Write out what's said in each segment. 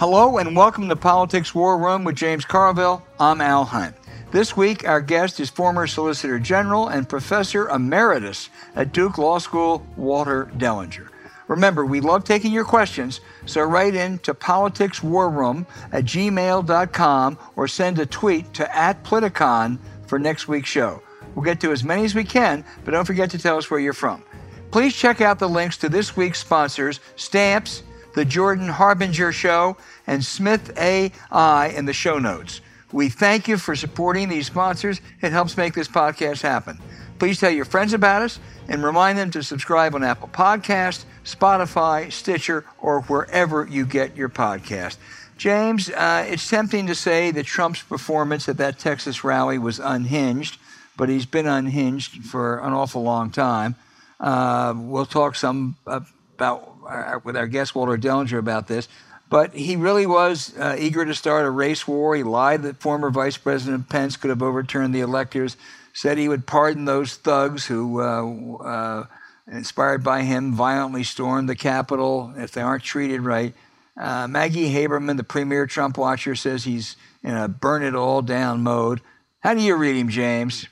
Hello and welcome to Politics War Room with James Carville. I'm Al Hunt. This week, our guest is former Solicitor General and Professor Emeritus at Duke Law School, Walter Dellinger. Remember, we love taking your questions, so write in to politicswarroom at gmail.com or send a tweet to at Politicon for next week's show. We'll get to as many as we can, but don't forget to tell us where you're from. Please check out the links to this week's sponsors, Stamps, The Jordan Harbinger Show, and Smith AI in the show notes. We thank you for supporting these sponsors. It helps make this podcast happen. Please tell your friends about us and remind them to subscribe on Apple Podcast, Spotify, Stitcher, or wherever you get your podcast. James, uh, it's tempting to say that Trump's performance at that Texas rally was unhinged, but he's been unhinged for an awful long time. Uh, we'll talk some about uh, with our guest Walter Dellinger about this. But he really was uh, eager to start a race war. He lied that former Vice President Pence could have overturned the electors, said he would pardon those thugs who, uh, uh, inspired by him, violently stormed the Capitol if they aren't treated right. Uh, Maggie Haberman, the premier Trump watcher, says he's in a burn it all down mode. How do you read him, James?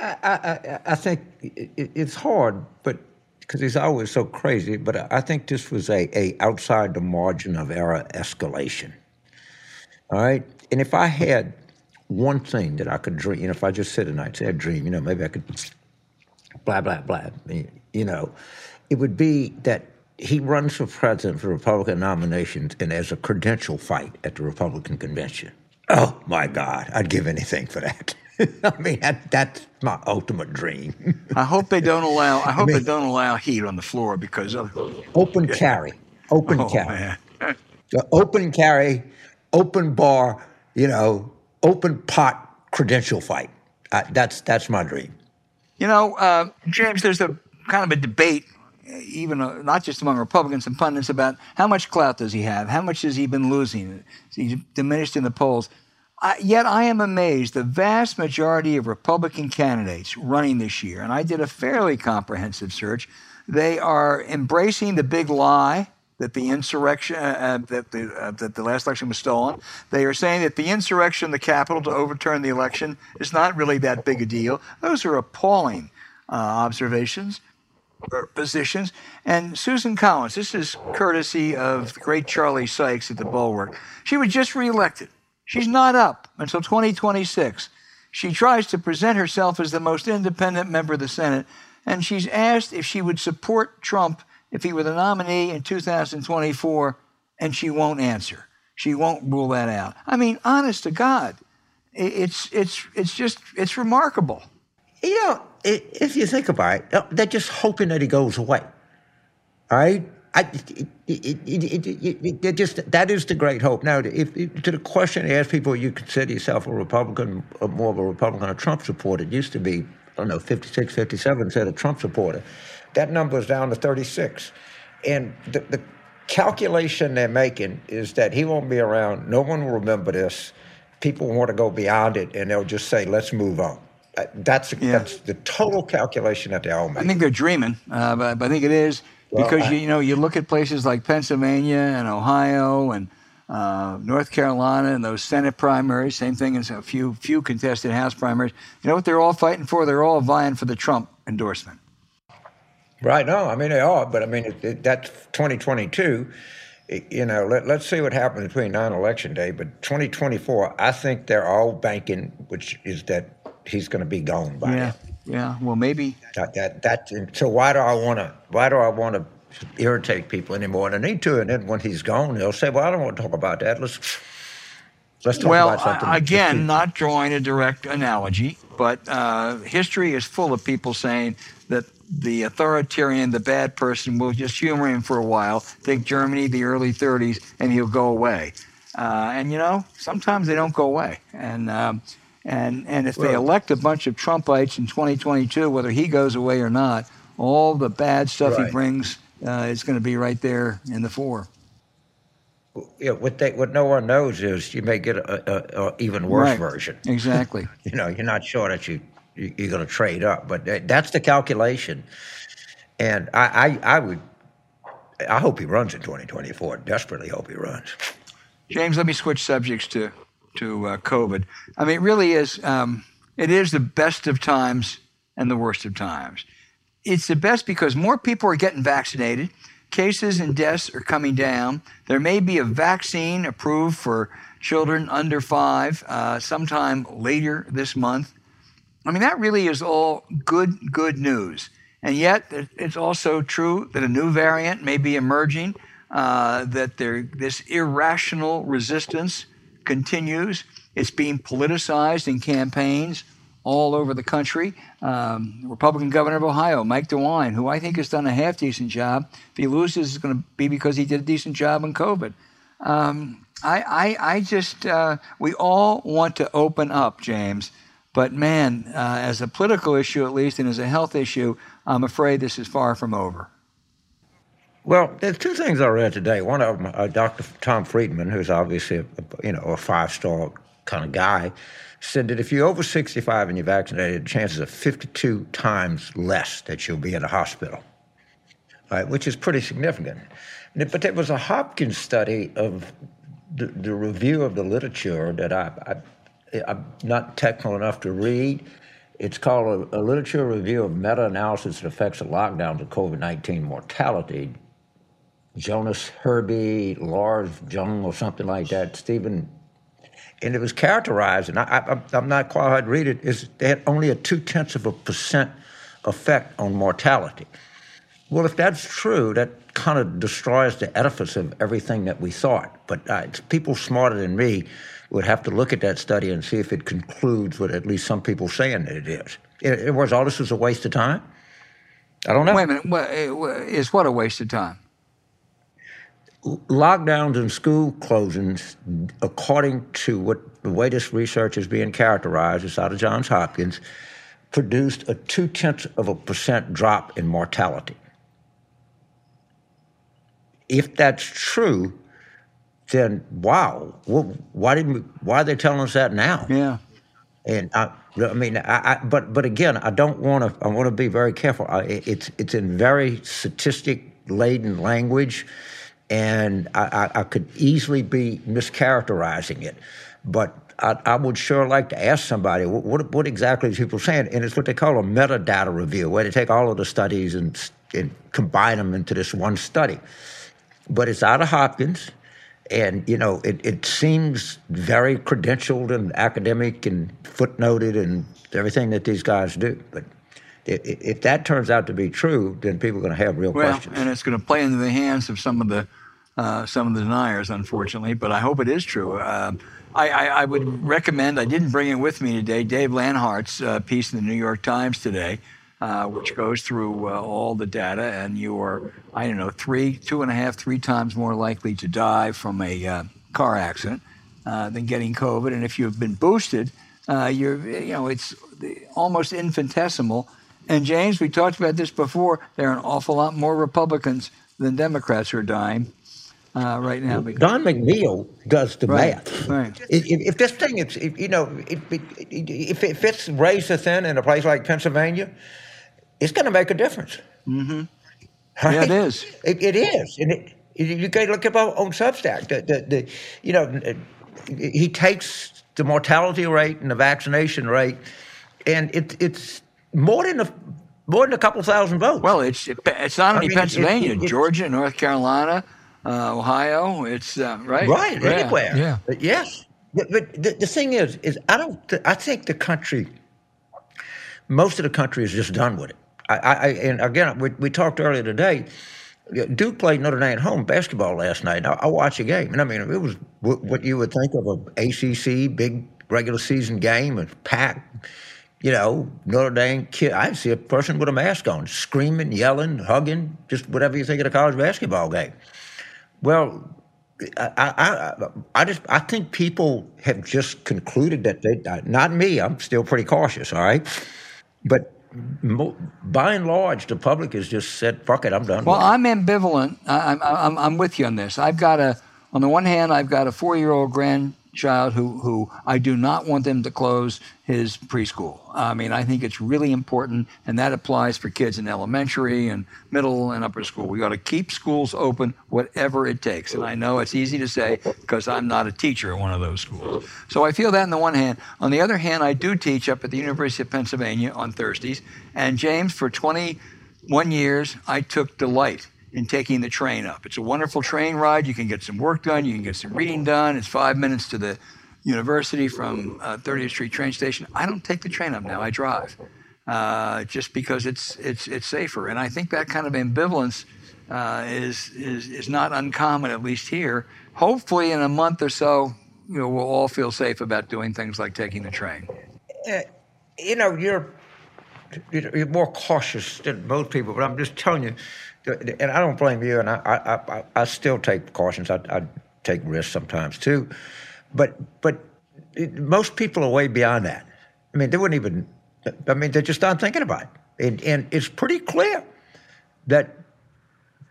I, I, I think it's hard, but because he's always so crazy. But I think this was a, a outside the margin of error escalation. All right, and if I had one thing that I could dream, you know, if I just sit at night, say I dream, you know, maybe I could blah blah blah, you know, it would be that he runs for president for Republican nominations and there's a credential fight at the Republican convention. Oh my God, I'd give anything for that. I mean, that, that's my ultimate dream. I hope they don't allow. I hope I mean, they don't allow heat on the floor because of open carry, open oh, carry, open carry, open bar. You know, open pot credential fight. Uh, that's that's my dream. You know, uh, James, there's a kind of a debate, even uh, not just among Republicans and pundits, about how much clout does he have? How much has he been losing? He's diminished in the polls. Yet I am amazed. The vast majority of Republican candidates running this year, and I did a fairly comprehensive search, they are embracing the big lie that the insurrection, uh, uh, that, the, uh, that the last election was stolen. They are saying that the insurrection in the Capitol to overturn the election is not really that big a deal. Those are appalling uh, observations or positions. And Susan Collins, this is courtesy of the great Charlie Sykes at the Bulwark. She was just reelected. She's not up until 2026. She tries to present herself as the most independent member of the Senate, and she's asked if she would support Trump if he were the nominee in 2024, and she won't answer. She won't rule that out. I mean, honest to God, it's it's it's just it's remarkable. You know, if you think about it, they're just hoping that he goes away. All right? I, it, it, it, just that is the great hope. Now, if, to the question, ask people, you consider yourself a Republican, or more of a Republican or Trump supporter. It used to be, I don't know, 56, 57 said a Trump supporter. That number is down to 36. And the, the calculation they're making is that he won't be around. No one will remember this. People want to go beyond it, and they'll just say, let's move on. Uh, that's, yeah. that's the total calculation that they're all making. I think they're dreaming, uh, but, but I think it is because I, you know you look at places like Pennsylvania and Ohio and uh, North Carolina and those Senate primaries. Same thing as a few few contested House primaries. You know what they're all fighting for? They're all vying for the Trump endorsement. Right. No, I mean they are, but I mean it, it, that's 2022. It, you know, let, let's see what happens between now and election day. But 2024, I think they're all banking, which is that he's going to be gone by yeah. then. Yeah, well, maybe that that, that so why do I want to why do I want to irritate people anymore? And I need to. And then when he's gone, they'll say, "Well, I don't want to talk about that. Let's let's talk well, about something." Well, again, not drawing a direct analogy, but uh, history is full of people saying that the authoritarian, the bad person, will just humor him for a while. Think Germany, the early 30s, and he'll go away. Uh, and you know, sometimes they don't go away. And um, and, and if they elect a bunch of Trumpites in 2022, whether he goes away or not, all the bad stuff right. he brings uh, is going to be right there in the fore. Yeah, what they, what no one knows is you may get a, a, a even worse right. version. Exactly. you know, you're not sure that you, you are going to trade up, but that's the calculation. And I, I, I would, I hope he runs in 2024. Desperately hope he runs. James, let me switch subjects to to uh, COVID. I mean, it really is. Um, it is the best of times and the worst of times. It's the best because more people are getting vaccinated. Cases and deaths are coming down. There may be a vaccine approved for children under five uh, sometime later this month. I mean, that really is all good, good news. And yet, it's also true that a new variant may be emerging, uh, that there, this irrational resistance continues. It's being politicized in campaigns all over the country. Um, Republican governor of Ohio, Mike DeWine, who I think has done a half decent job. If he loses, it's going to be because he did a decent job on COVID. Um, I, I, I, just, uh, we all want to open up, James. But man, uh, as a political issue at least, and as a health issue, I'm afraid this is far from over. Well, there's two things I read today. One of them, uh, Dr. Tom Frieden, who's obviously a, you know a five-star kind of guy, said that if you're over 65 and you're vaccinated, chances are 52 times less that you'll be in a hospital, right? Which is pretty significant. But there was a Hopkins study of the, the review of the literature that I, I, I'm not technical enough to read. It's called a, a literature review of meta-analysis that affects the lockdowns of COVID-19 mortality. Jonas Herby, Lars Jung, or something like that. Stephen and it was characterized, and I, am not qualified to read it, is they had only a two tenths of a percent effect on mortality. Well, if that's true, that kind of destroys the edifice of everything that we thought. But uh, people smarter than me would have to look at that study and see if it concludes what at least some people saying that it is. In other words, all this is a waste of time. I don't know. Wait a minute. It's what a waste of time? Lockdowns and school closings, according to what the way this research is being characterized, it's out of Johns Hopkins, produced a two tenths of a percent drop in mortality. If that's true, then wow, why didn't we, why are they telling us that now? Yeah. And I, I mean, I, I, but but again, I don't want to. I want to be very careful. I, it's it's in very statistic laden language and I, I, I could easily be mischaracterizing it. But I, I, would sure like to ask somebody what, what, what, exactly is people saying, and it's what they call a metadata review, where they take all of the studies and, and combine them into this one study. But it's out of Hopkins, and you know it, it seems very credentialed and academic and footnoted and everything that these guys do. But if that turns out to be true, then people are going to have real well, questions. and it's going to play into the hands of some of the uh, some of the deniers, unfortunately, but I hope it is true. Uh, I, I, I, would recommend, I didn't bring it with me today, Dave Leonhardt's uh, piece in the New York Times today, uh, which goes through uh, all the data, and you are, I don't know, three, two and a half, three times more likely to die from a car accident than getting COVID. And if you've been boosted, you're, you know, it's almost infinitesimal. And James, we talked about this before, there are an awful lot more Republicans than Democrats who are dying uh, right now. Don McNeil does the right, math. Right. If, if, this thing, is, if, you know, if, if, if it's razor thin in a place like Pennsylvania, it's going to make a difference. Mm-hmm. Right? Yeah, it is. It, it is, and it, you can look up on Substack. The, the, the, you know, he takes the mortality rate and the vaccination rate, and it, it's more than a more than a couple thousand votes. Well, it's it, it's not only I mean, Pennsylvania, it, Georgia, North Carolina uh, Ohio. It's uh, right, right, yeah. anywhere. Yeah, but yes. But, but the, the, thing is, is I don't. Th- I think the country, most of the country is just done with it. I, I and again, we, we talked earlier today. Duke played Notre Dame at home basketball last night. I, I watched a game, and I mean, it was what you would think of a ACC big regular season game, and packed. You know, Notre Dame kid. I see a person with a mask on, screaming, yelling, hugging, just whatever you think of a college basketball game. Well, I, I, I just I think people have just concluded that they uh, not me. I'm still pretty cautious. All right, but by and large, the public has just said, "Fuck it, I'm done." Well, I'm ambivalent. I, I'm, I'm I'm with you on this. I've got a on the one hand, I've got a four year old grand child who, who I do not want them to close his preschool. I mean, I think it's really important, and that applies for kids in elementary and middle and upper school. We got to keep schools open, whatever it takes. And I know it's easy to say because I'm not a teacher at one of those schools. So I feel that on the one hand. On the other hand, I do teach up at the University of Pennsylvania on Thursdays. And James, for 21 years, I took delight in taking the train up. It's a wonderful train ride. You can get some work done. You can get some reading done. It's five minutes to the university from uh, 30th Street train station. I don't take the train up now. I drive, uh, just because it's it's it's safer. And I think that kind of ambivalence uh, is is is not uncommon, at least here. Hopefully, in a month or so, you know, we'll all feel safe about doing things like taking the train. Uh, you know, you're you're more cautious than most people, but I'm just telling you and I don't blame you, and I, I, I, I still take precautions. I, I, take risks sometimes too, but but it, most people are way beyond that. I mean, they wouldn't even. I mean, they're just not thinking about it, and, and it's pretty clear that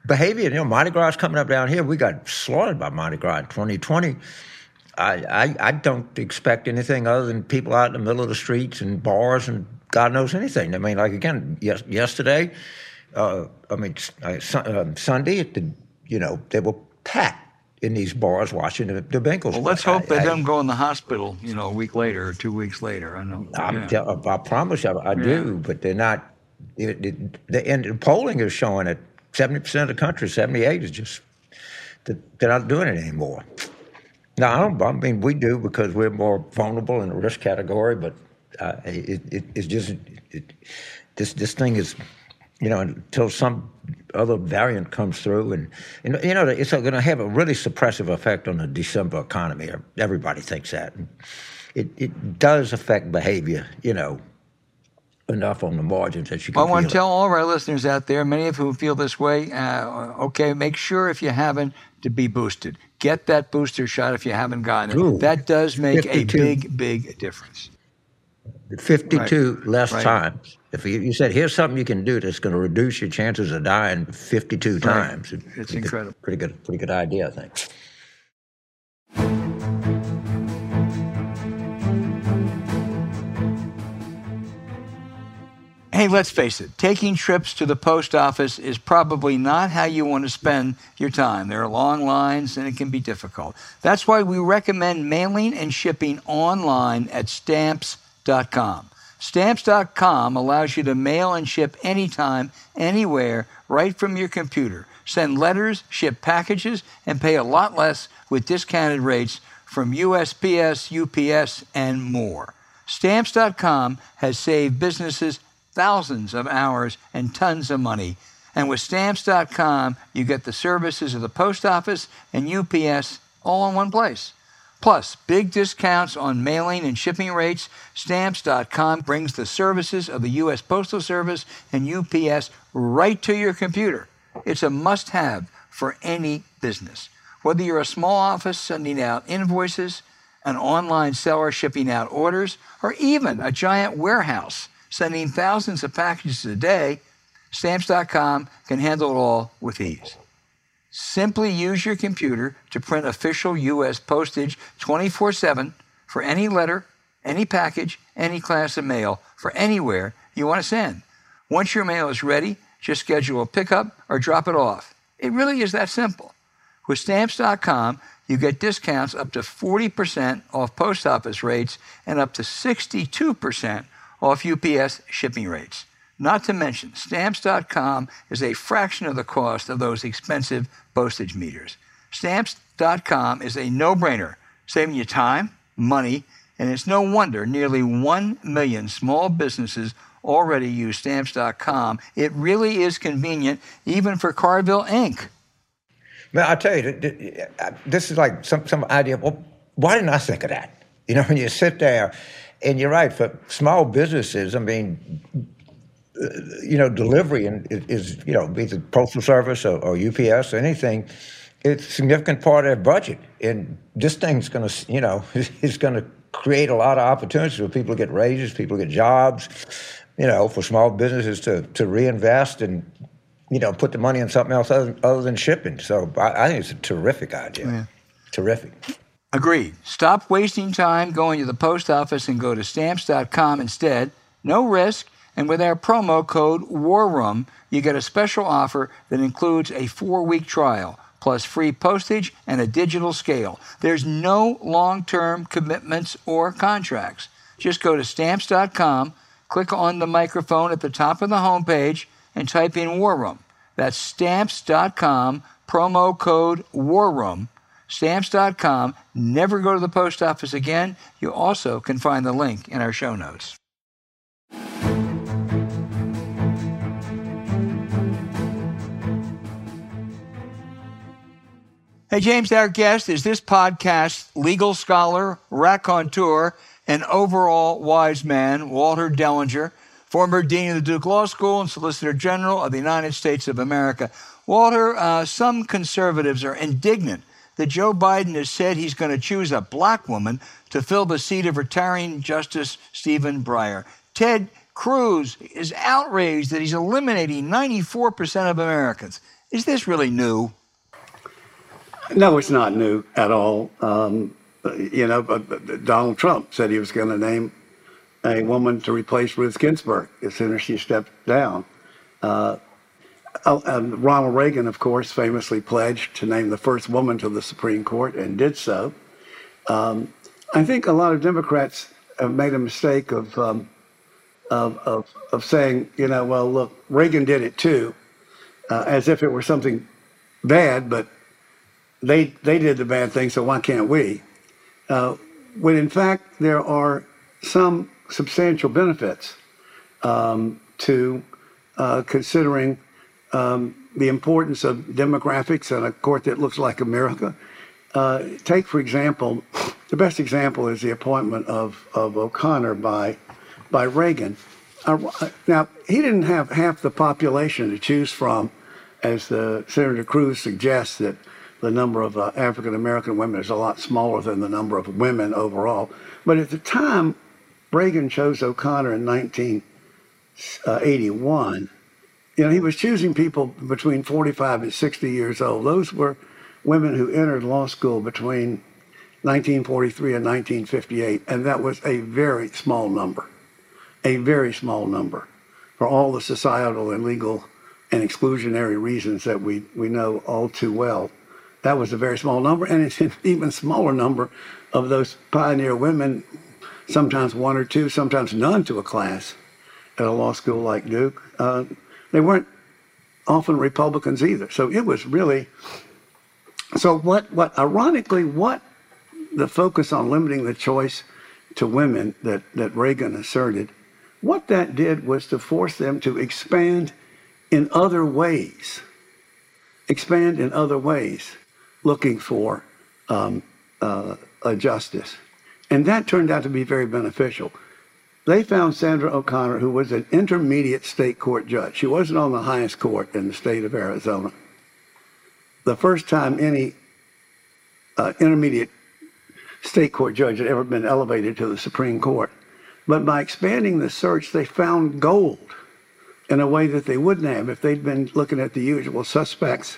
behavior. You know, Mardi Gras coming up down here. We got slaughtered by Mardi Gras in 2020. I, I, I don't expect anything other than people out in the middle of the streets and bars and God knows anything. I mean, like again, yes, yesterday uh, I mean, uh, um, Sunday, the, you know, they were packed in these bars watching the, the Bengals. Well, let's hope they I, don't go in the hospital, you know, a week later or two weeks later. I know. Yeah. I promise you, I, do, but they're not. It, it, the, and the polling is showing that 70% of the country, 78 is just, they're not doing it anymore. Now, I don't, I mean, we do because we're more vulnerable in the risk category, but uh, it, it, it's just, this, this thing is you know, until some other variant comes through. And, and you know, it's going to have a really suppressive effect on the December economy. Everybody thinks that. It, it does affect behavior, you know, enough on the margins that you can. I want to tell all of our listeners out there, many of whom feel this way, uh, okay, make sure if you haven't to be boosted. Get that booster shot if you haven't gotten it. Ooh, that does make 52. a big, big difference. 52 right. less right. times. If you, you, said, here's something you can do that's going to reduce your chances of dying 52 right. times. It's incredible. Good, pretty good, pretty good idea, I think. Hey, let's face it, taking trips to the post office is probably not how you want to spend your time. There are long lines and it can be difficult. That's why we recommend mailing and shipping online at stamps.com. Stamps.com allows you to mail and ship anytime, anywhere, right from your computer. Send letters, ship packages, and pay a lot less with discounted rates from USPS, UPS, and more. Stamps.com has saved businesses thousands of hours and tons of money. And with Stamps.com, you get the services of the post office and UPS all in one place. Plus, big discounts on mailing and shipping rates. Stamps.com brings the services of the U.S. Postal Service and UPS right to your computer. It's a must have for any business. Whether you're a small office sending out invoices, an online seller shipping out orders, or even a giant warehouse sending thousands of packages a day, Stamps.com can handle it all with ease. Simply use your computer to print official U.S. postage 24 7 for any letter, any package, any class of mail for anywhere you want to send. Once your mail is ready, just schedule a pickup or drop it off. It really is that simple. With stamps.com, you get discounts up to 40% off post office rates and up to 62% off UPS shipping rates. Not to mention, stamps.com is a fraction of the cost of those expensive postage meters. Stamps.com is a no brainer, saving you time, money, and it's no wonder nearly 1 million small businesses already use stamps.com. It really is convenient, even for Carville Inc. Man, I tell you, this is like some, some idea. Well, why didn't I think of that? You know, when you sit there, and you're right, for small businesses, I mean, you know, delivery and is, you know, be it postal service or, or UPS or anything, it's a significant part of their budget. And this thing's going to, you know, it's going to create a lot of opportunities for people to get raises, people to get jobs, you know, for small businesses to, to reinvest and, you know, put the money in something else other, other than shipping. So I, I, think it's a terrific idea. Yeah. Terrific. Agreed. Stop wasting time going to the post office and go to stamps.com instead. No risk. And with our promo code WARROOM, you get a special offer that includes a four week trial, plus free postage and a digital scale. There's no long term commitments or contracts. Just go to stamps.com, click on the microphone at the top of the homepage, and type in War Room. That's stamps.com, promo code War Room. Stamps.com. Never go to the post office again. You also can find the link in our show notes. Hey, James, our guest is this podcast legal scholar, raconteur, and overall wise man, Walter Dellinger, former dean of the Duke Law School and Solicitor General of the United States of America. Walter, uh, some conservatives are indignant that Joe Biden has said he's going to choose a black woman to fill the seat of retiring Justice Stephen Breyer. Ted Cruz is outraged that he's eliminating 94% of Americans. Is this really new? No, it's not new at all. Um, you know, Donald Trump said he was going to name a woman to replace Ruth Ginsburg as soon as she stepped down. Uh, oh, Ronald Reagan, of course, famously pledged to name the first woman to the Supreme Court and did so. Um, I think a lot of Democrats have made a mistake of, um, of, of, of, saying, you know, well, look, Reagan did it too, uh, as if it were something bad, but they they did the bad thing, so why can't we? Uh, when in fact there are some substantial benefits um, to uh, considering um, the importance of demographics in a court that looks like America. Uh, take, for example, the best example is the appointment of, of O'Connor by, by Reagan. Uh, now, he didn't have half the population to choose from, as the Senator Cruz suggests, that the number of uh, African American women is a lot smaller than the number of women overall. But at the time, Reagan chose O'Connor in 1981. You know, he was choosing people between 45 and 60 years old. Those were women who entered law school between 1943 and 1958, and that was a very small number, a very small number for all the societal and legal and exclusionary reasons that we, we know all too well. That was a very small number, and it's an even smaller number of those pioneer women, sometimes one or two, sometimes none to a class at a law school like Duke. Uh, they weren't often Republicans either. So it was really. So what? What? Ironically, what the focus on limiting the choice to women that that Reagan asserted, what that did was to force them to expand in other ways. Expand in other ways looking for um, uh, a justice. And that turned out to be very beneficial. They found Sandra O'Connor, who was an intermediate state court judge. She wasn't on the highest court in the state of Arizona. The first time any uh, intermediate state court judge had ever been elevated to the Supreme Court. But by expanding the search, they found gold in a way that they wouldn't have if they'd been looking at the usual suspects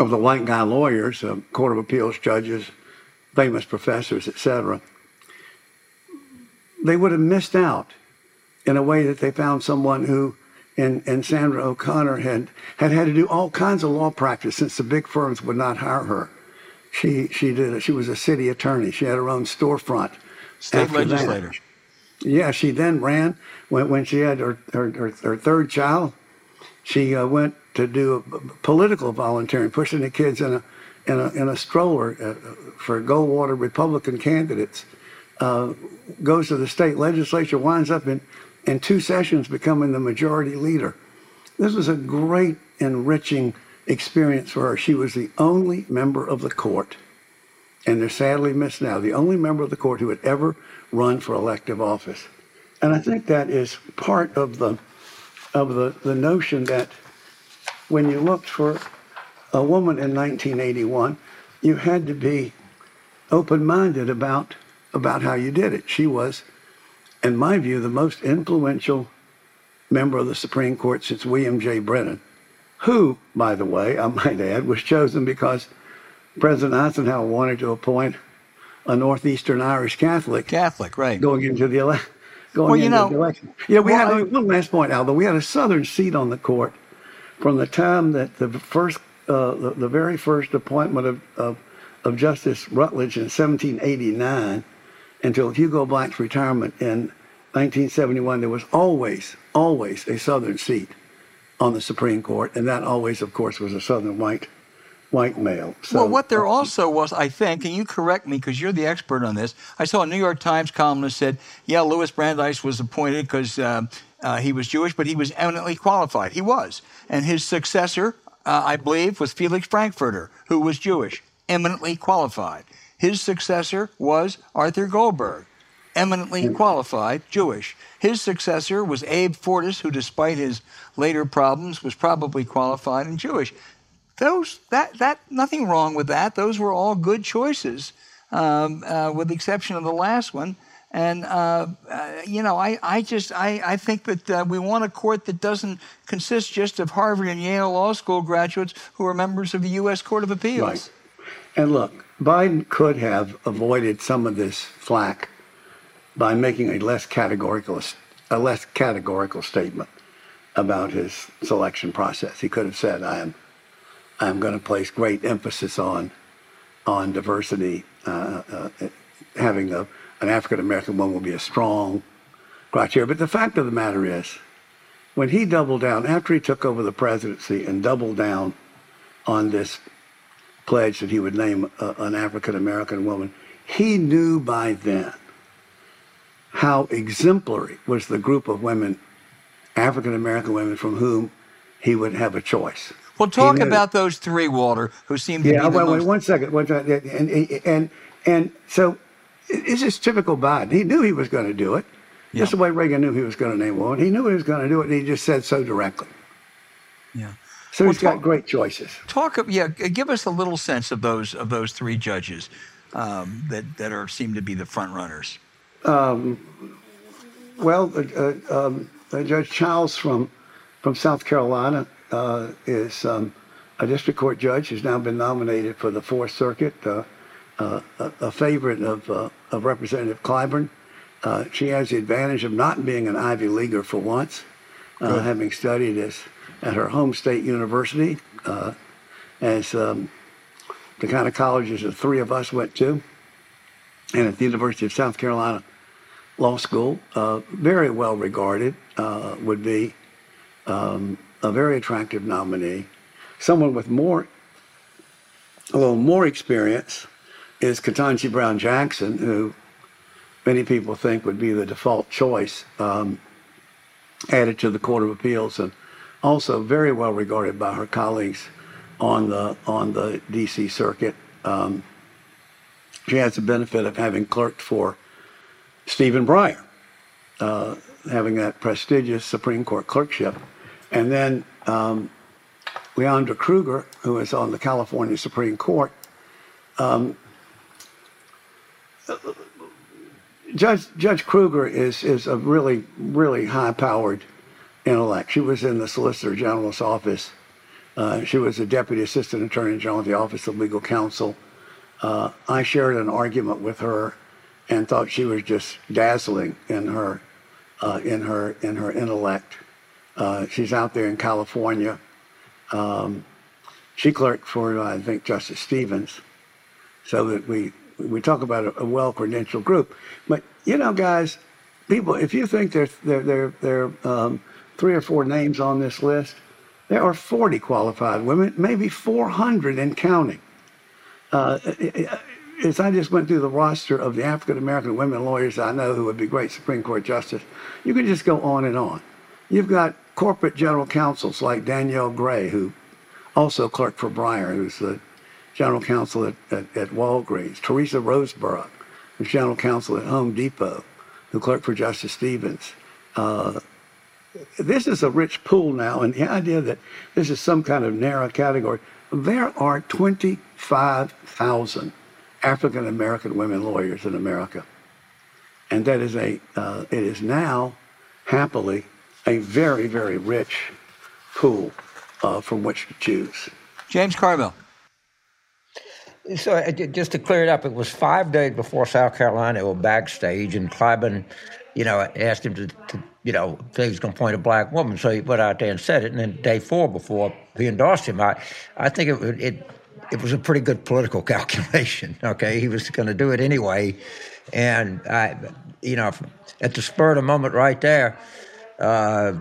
of the white guy lawyers, uh, court of appeals judges, famous professors, etc., they would have missed out in a way that they found someone who, and, and Sandra O'Connor had, had had to do all kinds of law practice since the big firms would not hire her. She she did she was a city attorney. She had her own storefront. State legislator. That. Yeah, she then ran when when she had her her, her, her third child. She uh, went to do political volunteering, pushing the kids in a in a, in a stroller uh, for Goldwater Republican candidates. Uh, goes to the state legislature, winds up in, in two sessions becoming the majority leader. This was a great, enriching experience for her. She was the only member of the court, and they're sadly missed now, the only member of the court who had ever run for elective office. And I think that is part of the of the, the notion that when you looked for a woman in 1981, you had to be open-minded about about how you did it. She was, in my view, the most influential member of the Supreme Court since William J. Brennan, who, by the way, I might add, was chosen because President Eisenhower wanted to appoint a northeastern Irish Catholic Catholic, right? going into the ele- going Well, you into know- the election. Yeah, we well, had I- one last point, Aldo. We had a Southern seat on the court from the time that the first, uh, the, the very first appointment of, of of Justice Rutledge in 1789 until Hugo Black's retirement in 1971. There was always, always a Southern seat on the Supreme Court, and that always, of course, was a Southern white white male. So, well, what there also was, I think, and you correct me because you're the expert on this. I saw a New York Times columnist said, "Yeah, Louis Brandeis was appointed because uh, uh, he was Jewish, but he was eminently qualified. He was, and his successor, uh, I believe, was Felix Frankfurter, who was Jewish, eminently qualified. His successor was Arthur Goldberg." Eminently qualified, Jewish. His successor was Abe Fortas, who, despite his later problems, was probably qualified and Jewish those that that nothing wrong with that. Those were all good choices, um, uh, with the exception of the last one. And uh, uh, you know, I, I just I, I think that uh, we want a court that doesn't consist just of Harvard and Yale law school graduates who are members of the U.S. Court of Appeals. Right. And look, Biden could have avoided some of this flack by making a less categorical a less categorical statement about his selection process. He could have said, "I am I'm going to place great emphasis on on diversity. Uh, uh, having a, an African American woman would be a strong criteria." But the fact of the matter is, when he doubled down after he took over the presidency and doubled down on this pledge that he would name a, an African American woman, he knew by then how exemplary was the group of women, African American women, from whom he would have a choice. Well, talk about those three, Walter, who seem to Yeah, be the wait, wait, most. one second. One second. And, and, and so it's just typical Biden. He knew he was going to do it. Just Yeah. the way Reagan knew he was going to name one. He knew he was going to do it, and he just said so directly. Yeah. So Well, he's got talk- great choices. Talk, of- yeah, give us a little sense of those of those three judges um, that that are seem to be the front runners. Well, uh, uh, um, uh, Judge Childs from from South Carolina uh, is um, a district court judge. He's now been nominated for the Fourth Circuit. Uh, uh, a, a favorite of uh, of Representative Clyburn. Uh, she has the advantage of not being an Ivy Leaguer for once, uh, having studied as, at her home state university, uh, as um, the kind of colleges the three of us went to, and at the University of South Carolina Law School, uh, very well regarded, uh, would be um, a very attractive nominee. Someone with more, a little more experience is Ketanji Brown Jackson, who many people think would be the default choice, um, added to the Court of Appeals, and also very well regarded by her colleagues on the on the D.C. Circuit. Um, she has the benefit of having clerked for Stephen Breyer, uh, having that prestigious Supreme Court clerkship, and then um, Leondra Kruger, who is on the California Supreme Court. Um, Judge Judge Kruger is is a really really high powered intellect. She was in the Solicitor General's office. Uh, she was a deputy assistant attorney general at the Office of Legal Counsel. Uh, I shared an argument with her and thought she was just dazzling in her uh, in her in her intellect. Uh, she's out there in California. Um, she clerked for I think Justice Stevens, so that we we talk about a, a well credentialed group. But you know, guys, people, if you think there's there there there um, three or four names on this list, there are 40 qualified women, maybe 400 and counting uh, uh, uh, as I just went through the roster of the African American women lawyers I know who would be great Supreme Court justice, you can just go on and on. You've got corporate general counsels like Danielle Gray, who also clerked for Breyer, who's the general counsel at, at, at Walgreens. Teresa Roseborough, who's general counsel at Home Depot, who clerked for Justice Stevens. Uh, this is a rich pool now, and the idea that this is some kind of narrow category. There are 25,000 African American women lawyers in America, and that is a uh, it is now happily a very very rich pool uh, from which to choose. James Carville. So uh, just to clear it up, it was five days before South Carolina were backstage, and Clyburn, you know, asked him to, to you know, say he was going to point a black woman. So he went out there and said it. And then day four before he endorsed him, I, I think it, it, it was a pretty good political calculation. Okay, he was going to do it anyway, and I, you know, at the spur of the moment, right there. Uh,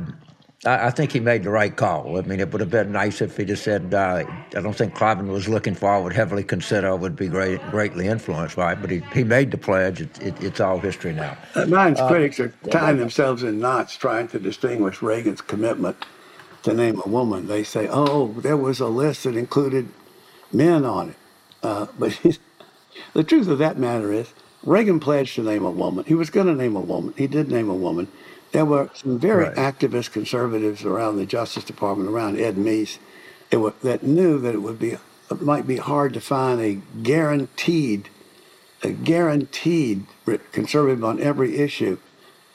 I, I, think he made the right call. I mean, it would have been nice if he just said, uh, I don't think Clyburn was looking for, I would heavily consider, would be great, greatly influenced by it, but he, he made the pledge. It, it, it's all history now. Uh, Biden's uh, critics are tying themselves in knots trying to distinguish Reagan's commitment to name a woman. They say, oh, there was a list that included men on it. Uh, but the truth of that matter is, Reagan pledged to name a woman. He was going to name a woman. He did name a woman there were some very right. activist conservatives around the Justice Department, around Ed Meese, were, that knew that it would be it might be hard to find a guaranteed, a guaranteed conservative on every issue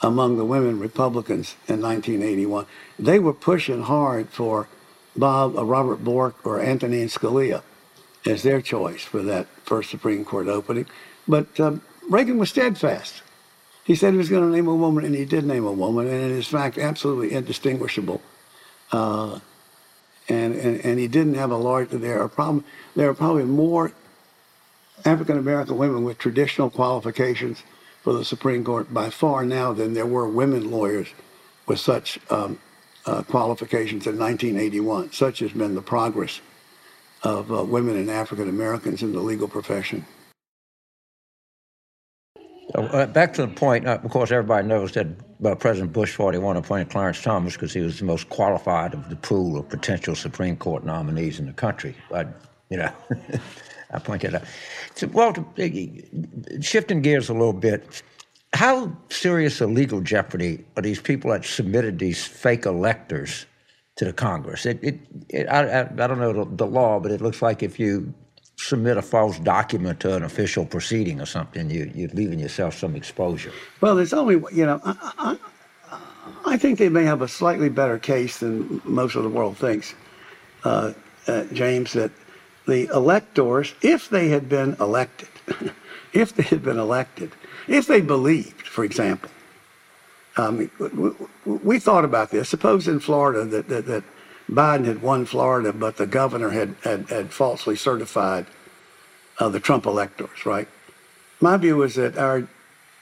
among the women Republicans in 1981. They were pushing hard for Bob, uh, Robert Bork, or Antonin Scalia as their choice for that first Supreme Court opening. But um, Reagan was steadfast. He said he was going to name a woman, and he did name a woman, and it is, in fact, absolutely indistinguishable. Uh, and, and, and he didn't have a large, there are, problem, there are probably more African American women with traditional qualifications for the Supreme Court by far now than there were women lawyers with such um, uh, qualifications in 1981. Such has been the progress of uh, women and African Americans in the legal profession. Uh, back to the point, uh, of course, everybody knows that uh, President Bush 41 appointed Clarence Thomas because he was the most qualified of the pool of potential Supreme Court nominees in the country. I, you know, I pointed out. So, well, uh, shifting gears a little bit, how serious a legal jeopardy are these people that submitted these fake electors to the Congress? It, it, it I, I, I, don't know the, the law, but it looks like if you submit a false document to an official proceeding or something, you, you're leaving yourself some exposure. Well, there's only, you know, I, I, I think they may have a slightly better case than most of the world thinks, uh, uh, James, that the electors, if they had been elected, if they had been elected, if they believed, for example, um, we, we, thought about this. Suppose in Florida that, that, that Biden had won Florida, but the governor had, had, had falsely certified uh, the Trump electors, right? My view is that our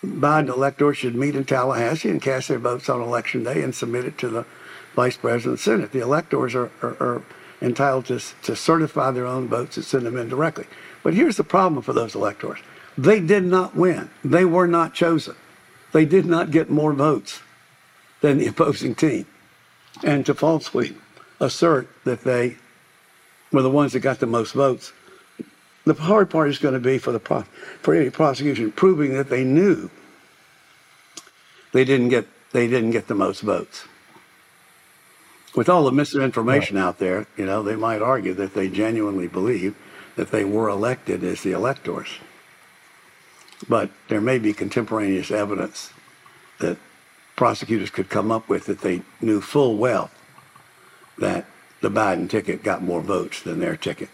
Biden electors should meet in Tallahassee and cast their votes on election day and submit it to the vice president and Senate. The electors are, are, are entitled to, to certify their own votes and send them in directly. But here's the problem for those electors they did not win, they were not chosen, they did not get more votes than the opposing team. And to falsely assert that they were the ones that got the most votes. The hard part is going to be for the pro- for any prosecution proving that they knew they didn't get they didn't get the most votes. With all the misinformation right. out there, you know, they might argue that they genuinely believe that they were elected as the electors. But there may be contemporaneous evidence that prosecutors could come up with that they knew full well that the Biden ticket got more votes than their ticket.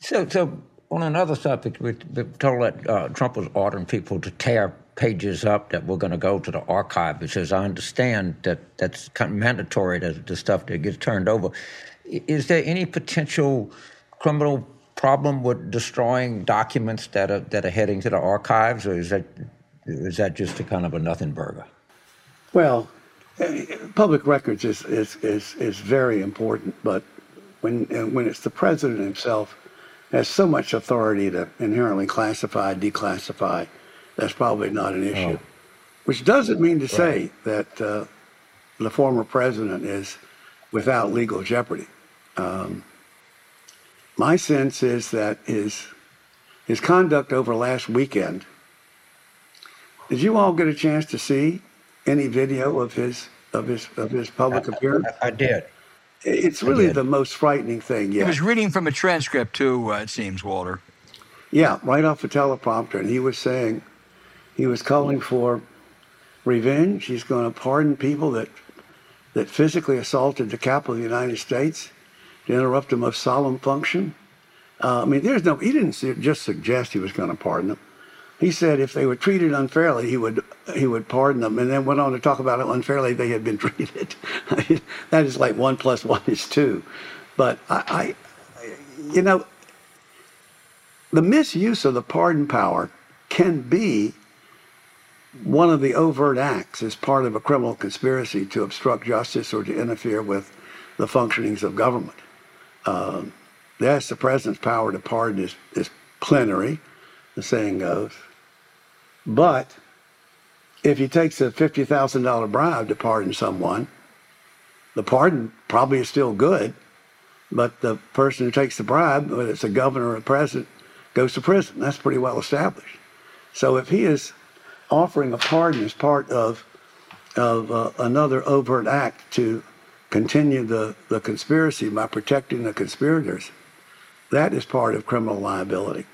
So, so on another subject, we are told that uh, Trump was ordering people to tear pages up that were going to go to the archive. Because I understand that that's kind of mandatory that the stuff that gets turned over. Is there any potential criminal problem with destroying documents that are that are heading to the archives, or is that is that just a kind of a nothing burger? Well, public records is, is, is, is very important, but when, when it's the president himself has so much authority to inherently classify, declassify, that's probably not an issue. Oh. Which doesn't mean to right. say that uh, the former president is without legal jeopardy. Um, my sense is that his, his conduct over last weekend, did you all get a chance to see any video of his of his of his public appearance? I, I did. It's really the most frightening thing. Yeah, he was reading from a transcript too. Uh, it seems, Walter. Yeah, right off the teleprompter, and he was saying, he was calling for revenge. He's going to pardon people that that physically assaulted the capital of the United States to interrupt the most solemn function. Uh, I mean, there's no, he didn't just suggest he was going to pardon them. He said if they were treated unfairly, he would he would pardon them, and then went on to talk about how unfairly they had been treated. that is like one plus one is two. But I, I, you know, the misuse of the pardon power can be one of the overt acts as part of a criminal conspiracy to obstruct justice or to interfere with the functionings of government. Um, yes, the president's power to pardon is, is plenary, the saying goes. But if he takes a $50,000 bribe to pardon someone, the pardon probably is still good, but the person who takes the bribe, whether it's a governor or a president, goes to prison. That's pretty well established. So if he is offering a pardon as part of of uh, another overt act to continue the, the conspiracy by protecting the conspirators, that is part of criminal liability.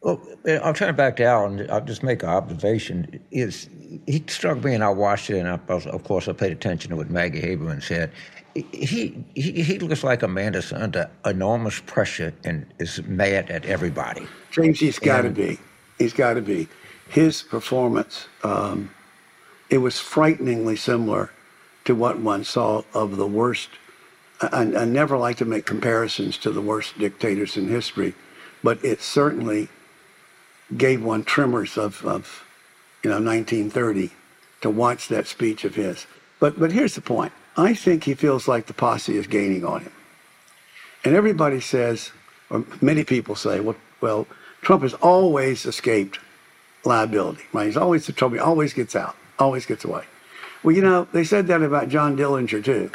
Well, I'll turn it back to Alan. I'll just make an observation. Is he struck me, and I watched it, and I, of course I paid attention to what Maggie Haberman said. He, he he looks like a man that's under enormous pressure and is mad at everybody. James, he's got to be. He's got to be. His performance, um, it was frighteningly similar to what one saw of the worst. I, I never like to make comparisons to the worst dictators in history, but it certainly gave one tremors of, of you know, 1930 to watch that speech of his. But, but here's the point. I think he feels like the posse is gaining on him. And everybody says, or many people say, well, well Trump has always escaped liability. Right? He's always the trouble. He always gets out, always gets away. Well, you know, they said that about John Dillinger, too.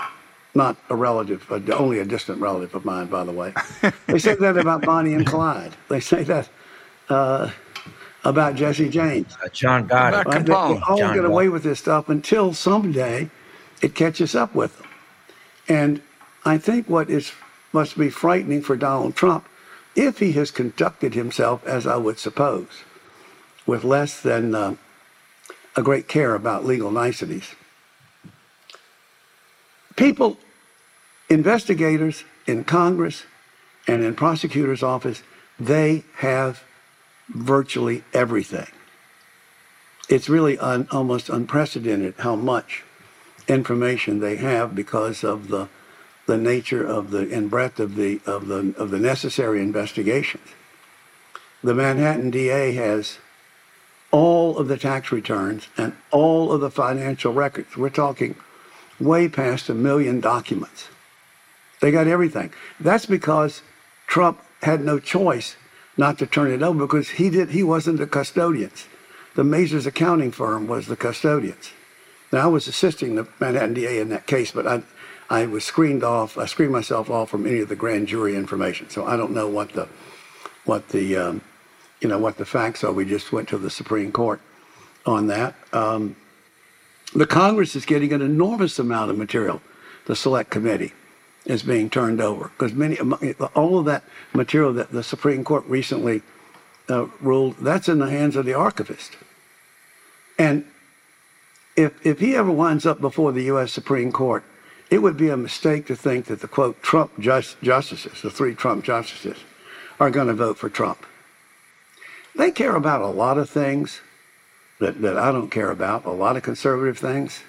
Not a relative, but only a distant relative of mine, by the way. they said that about Bonnie and Clyde. They say that uh, about Jesse James. Uh, John Gotti. Right? They, all John get away with this stuff until someday it catches up with them. And I think what is must be frightening for Donald Trump, if he has conducted himself as I would suppose, with less than uh, a great care about legal niceties. People, investigators in Congress and in prosecutors' office, they have virtually everything. It's really un, almost unprecedented how much information they have because of the the nature of the and breadth of the of the of the necessary investigations. The Manhattan DA has all of the tax returns and all of the financial records. We're talking way past a million documents. They got everything. That's because Trump had no choice not to turn it over because he did he wasn't the custodians. The Mazars accounting firm was the custodians. Now I was assisting the Manhattan DA in that case, but I I was screened off. I screened myself off from any of the grand jury information, so I don't know what the what the um, you know what the facts are. We just went to the Supreme Court on that. Um, the Congress is getting an enormous amount of material. The Select Committee is being turned over because many all of that material that the Supreme Court recently uh, ruled that's in the hands of the archivist. And if if he ever winds up before the U.S. Supreme Court, it would be a mistake to think that the quote Trump just, justices, the three Trump justices, are going to vote for Trump. They care about a lot of things that, that I don't care about, a lot of conservative things,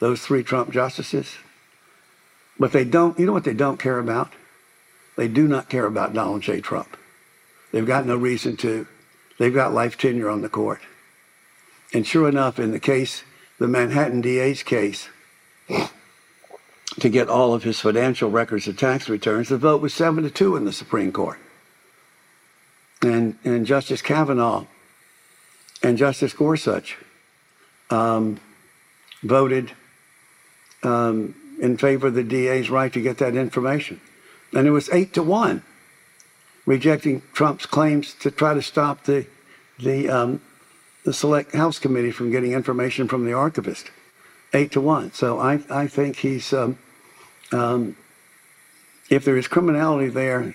those three Trump justices. But they don't, you know what they don't care about? They do not care about Donald J. Trump. They've got no reason to. They've got life tenure on the court. And sure enough, in the case, the Manhattan DA's case, to get all of his financial records and tax returns, the vote was seven to two in the Supreme Court. And, and Justice Kavanaugh and Justice Gorsuch um, voted um, in favor of the DA's right to get that information. And it was eight to one, rejecting Trump's claims to try to stop the, the, um, the Select House Committee from getting information from the archivist. Eight to one. So I, I think he's, um, um, if there is criminality there,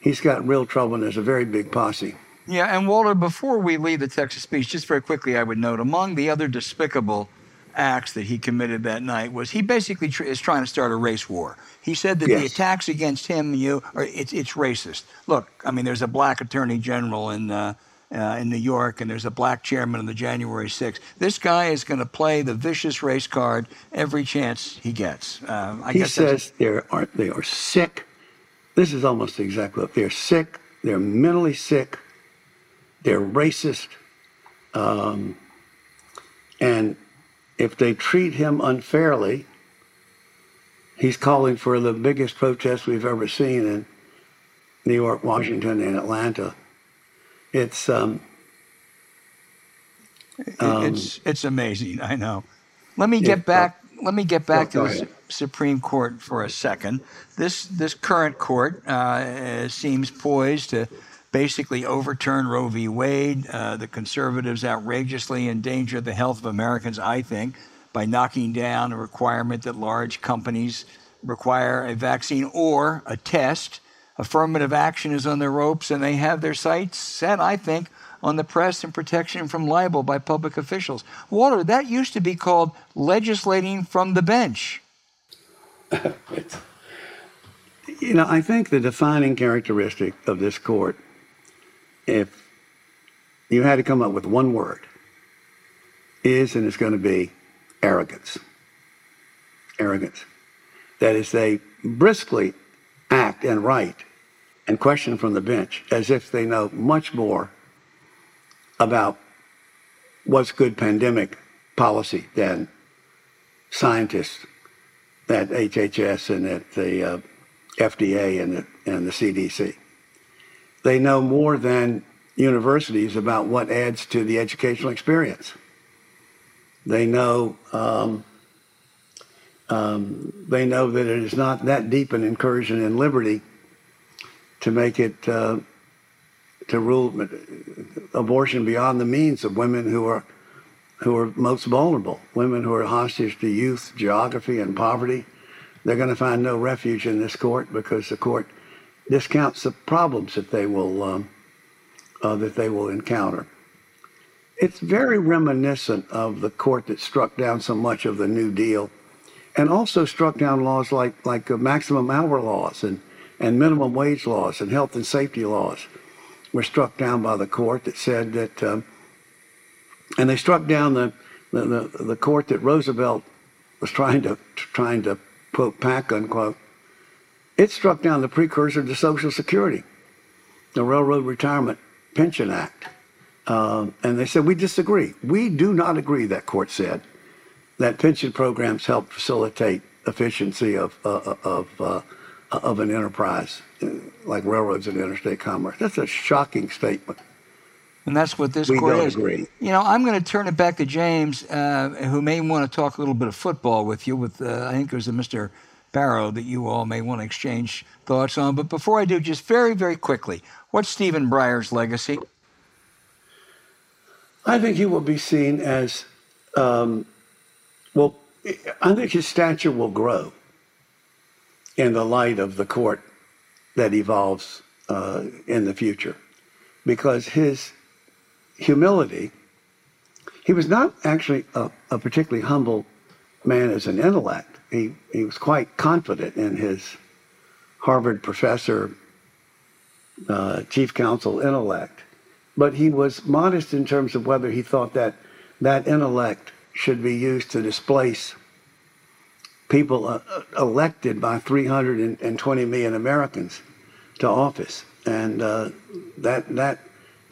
he's got real trouble and there's a very big posse. Yeah, and Walter, before we leave the Texas speech, just very quickly, I would note among the other despicable acts that he committed that night was he basically tr- is trying to start a race war. He said that Yes. the attacks against him and you are it's it's racist. Look, I mean, there's a black attorney general in. Uh, uh, in New York, and there's a black chairman of the January 6th. This guy is going to play the vicious race card every chance he gets. Um, I he guess says they are they are sick. This is almost exactly what they're sick. They're mentally sick. They're racist, um, and if they treat him unfairly, he's calling for the biggest protest we've ever seen in New York, Washington, and Atlanta. It's um, um, it's it's amazing. I know. Let me Yeah, get back. Let me get back to the ahead. Supreme Court for a second. This this current court uh, seems poised to basically overturn Roe v. Wade. Uh, the conservatives outrageously endanger the health of Americans. I think by knocking down a requirement that large companies require a vaccine or a test. Affirmative action is on the ropes, and they have their sights set, I think, on the press and protection from libel by public officials. Walter, that used to be called legislating from the bench. You know, I think the defining characteristic of this court, if you had to come up with one word, is and it's going to be arrogance. Arrogance. That is, they briskly act and write and question from the bench as if they know much more about what's good pandemic policy than scientists at HHS and at the uh, FDA and the, and the CDC. They know more than universities about what adds to the educational experience. They know um, um, they know that it is not that deep an incursion in liberty to make it uh, to rule abortion beyond the means of women who are who are most vulnerable, women who are hostage to youth, geography, and poverty. They're going to find no refuge in this court because the court discounts the problems that they will um, uh, that they will encounter. It's very reminiscent of the court that struck down so much of the New Deal, and also struck down laws like like uh, maximum hour laws and and minimum wage laws and health and safety laws were struck down by the court that said that. Um, and they struck down the, the, the, the court that Roosevelt was trying to trying to quote pack unquote. It struck down the precursor to Social Security, the Railroad Retirement Pension Act, um, and they said we disagree. We do not agree. That court said that pension programs help facilitate efficiency of uh, of uh, of an enterprise uh, like railroads and interstate commerce. That's a shocking statement. And that's what this We court don't is. agree. You know, I'm going to turn it back to James, uh, who may want to talk a little bit of football with you. With uh, I think there's a Mr. Burrow that you all may want to exchange thoughts on. But before I do, just very, very quickly, what's Stephen Breyer's legacy? I think he will be seen as, um, well, I think his stature will grow in the light of the court that evolves uh, in the future because his humility, he was not actually a, a particularly humble man as an intellect. He, he was quite confident in his Harvard professor, uh, chief counsel intellect but he was modest in terms of whether he thought that that intellect should be used to displace people uh, uh, elected by 320 million Americans to office, and uh, that that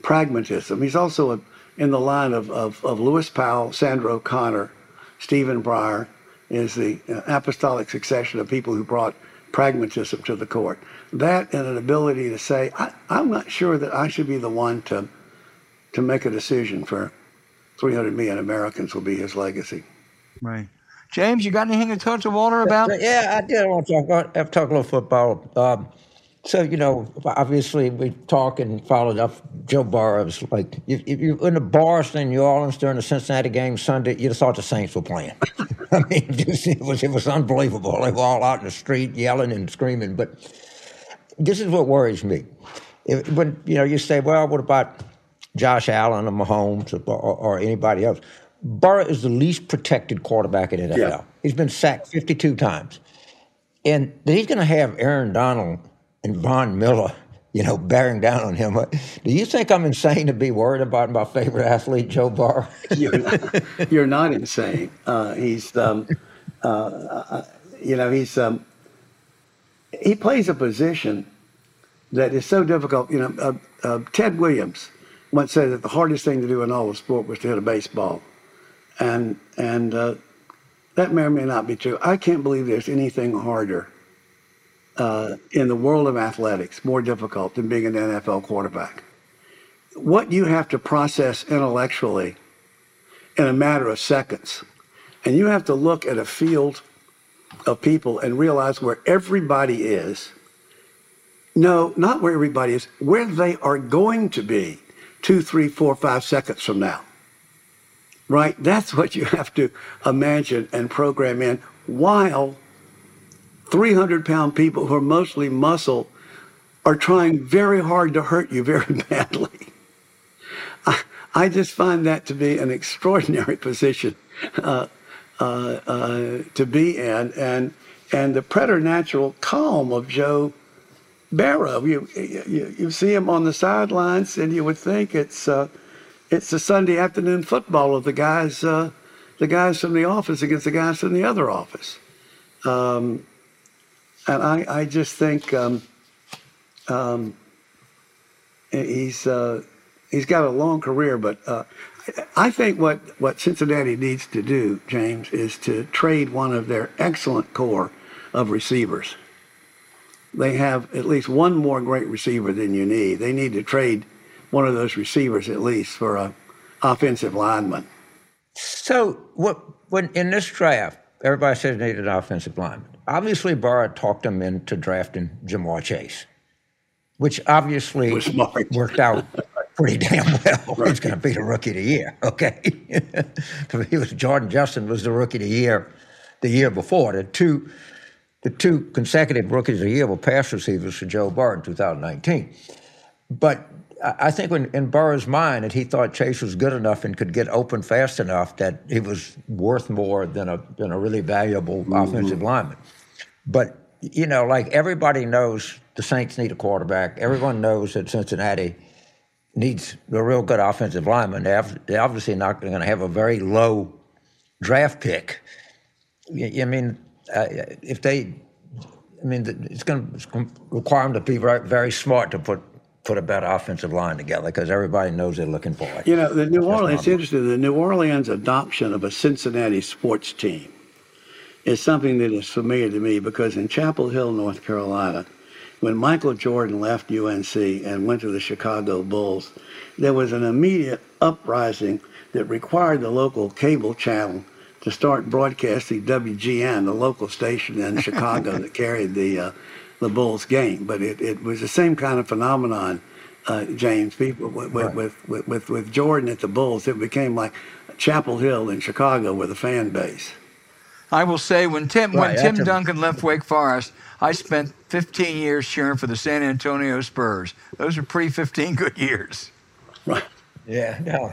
pragmatism. He's also a, in the line of, of, of Lewis Powell, Sandra O'Connor, Stephen Breyer, is the uh, apostolic succession of people who brought pragmatism to the court. That and an ability to say, I, I'm not sure that I should be the one to to make a decision for 300 million Americans will be his legacy. Right. James, you got anything to talk to Walter about? Yeah, I did I want to talk, about- have to talk a little football. Um, so, you know, obviously we talk and followed up Joe Burrows. Like, if, if you're in the bars in New Orleans during the Cincinnati game Sunday, you just thought the Saints were playing. I mean, just, it, was, it was unbelievable. They were all out in the street yelling and screaming. But this is what worries me. If, when, you know, you say, well, what about Josh Allen or Mahomes or, or, or anybody else? Burrow is the least protected quarterback in NFL. Yeah. He's been sacked 52 times. And he's going to have Aaron Donald and Von Miller, you know, bearing down on him. Do you think I'm insane to be worried about my favorite athlete, Joe Burrow? you're, not, you're not insane. Uh, he's, um, uh, uh, you know, he's um, he plays a position that is so difficult. You know, uh, uh, Ted Williams once said that the hardest thing to do in all of sport was to hit a baseball, and and uh, that may or may not be true. I can't believe there's anything harder uh, in the world of athletics, more difficult than being an NFL quarterback. What you have to process intellectually in a matter of seconds, and you have to look at a field of people and realize where everybody is. No, not where everybody is, where they are going to be two, three, four, five seconds from now. Right? That's what you have to imagine and program in while 300 pound people who are mostly muscle are trying very hard to hurt you very badly. I, I just find that to be an extraordinary position uh, uh, uh, to be in. And, and the preternatural calm of Joe Burrow, You, you, you see him on the sidelines, and you would think it's, uh, it's the Sunday afternoon football of the guys, uh, the guys from the office against the guys from the other office. Um, and I, I just think um, um, he's uh, he's got a long career, but uh, I think what, what Cincinnati needs to do, James, is to trade one of their excellent core of receivers. They have at least one more great receiver than you need. They need to trade one of those receivers at least for a offensive lineman. So, what when in this draft, everybody says they need an offensive lineman. Obviously, Burrow talked him into drafting Ja'Marr Chase, which obviously worked out pretty damn well. He's going to be the rookie of the year. Okay, he was Jordan Justin was the rookie of the year the year before. The two the two consecutive rookies of the year were pass receivers for Joe Burrow in 2019. But I think when, in Burrow's mind that he thought Chase was good enough and could get open fast enough that he was worth more than a than a really valuable offensive lineman. But you know, like everybody knows, the Saints need a quarterback. Everyone knows that Cincinnati needs a real good offensive lineman. They're obviously not going to have a very low draft pick. I mean, uh, if they, I mean, it's going to require them to be very, very smart to put put a better offensive line together because everybody knows they're looking for it. You know, the New That's Orleans, it's interesting, the New Orleans adoption of a Cincinnati sports team is something that is familiar to me because in Chapel Hill, North Carolina, when Michael Jordan left UNC and went to the Chicago Bulls, there was an immediate uprising that required the local cable channel to start broadcasting WGN, the local station in Chicago that carried the uh, the Bulls game. But it, it was the same kind of phenomenon, uh, James. People with, with, Right. with, with, with with Jordan at the Bulls, it became like Chapel Hill in Chicago with a fan base. I will say when Tim when Right, Tim Duncan left Wake Forest, I spent 15 years cheering for the San Antonio Spurs. Those are pretty 15 good years. Right. Yeah, no.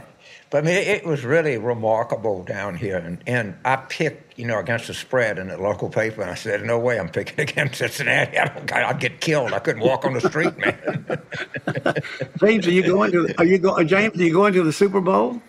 But I mean, it, it was really remarkable down here. And, and I picked, you know, against the spread in the local paper. And I said, no way I'm picking against Cincinnati. I don't, I'd get killed. I couldn't walk on the street, man. James, are you going to? Are you going? James, are you going to the Super Bowl?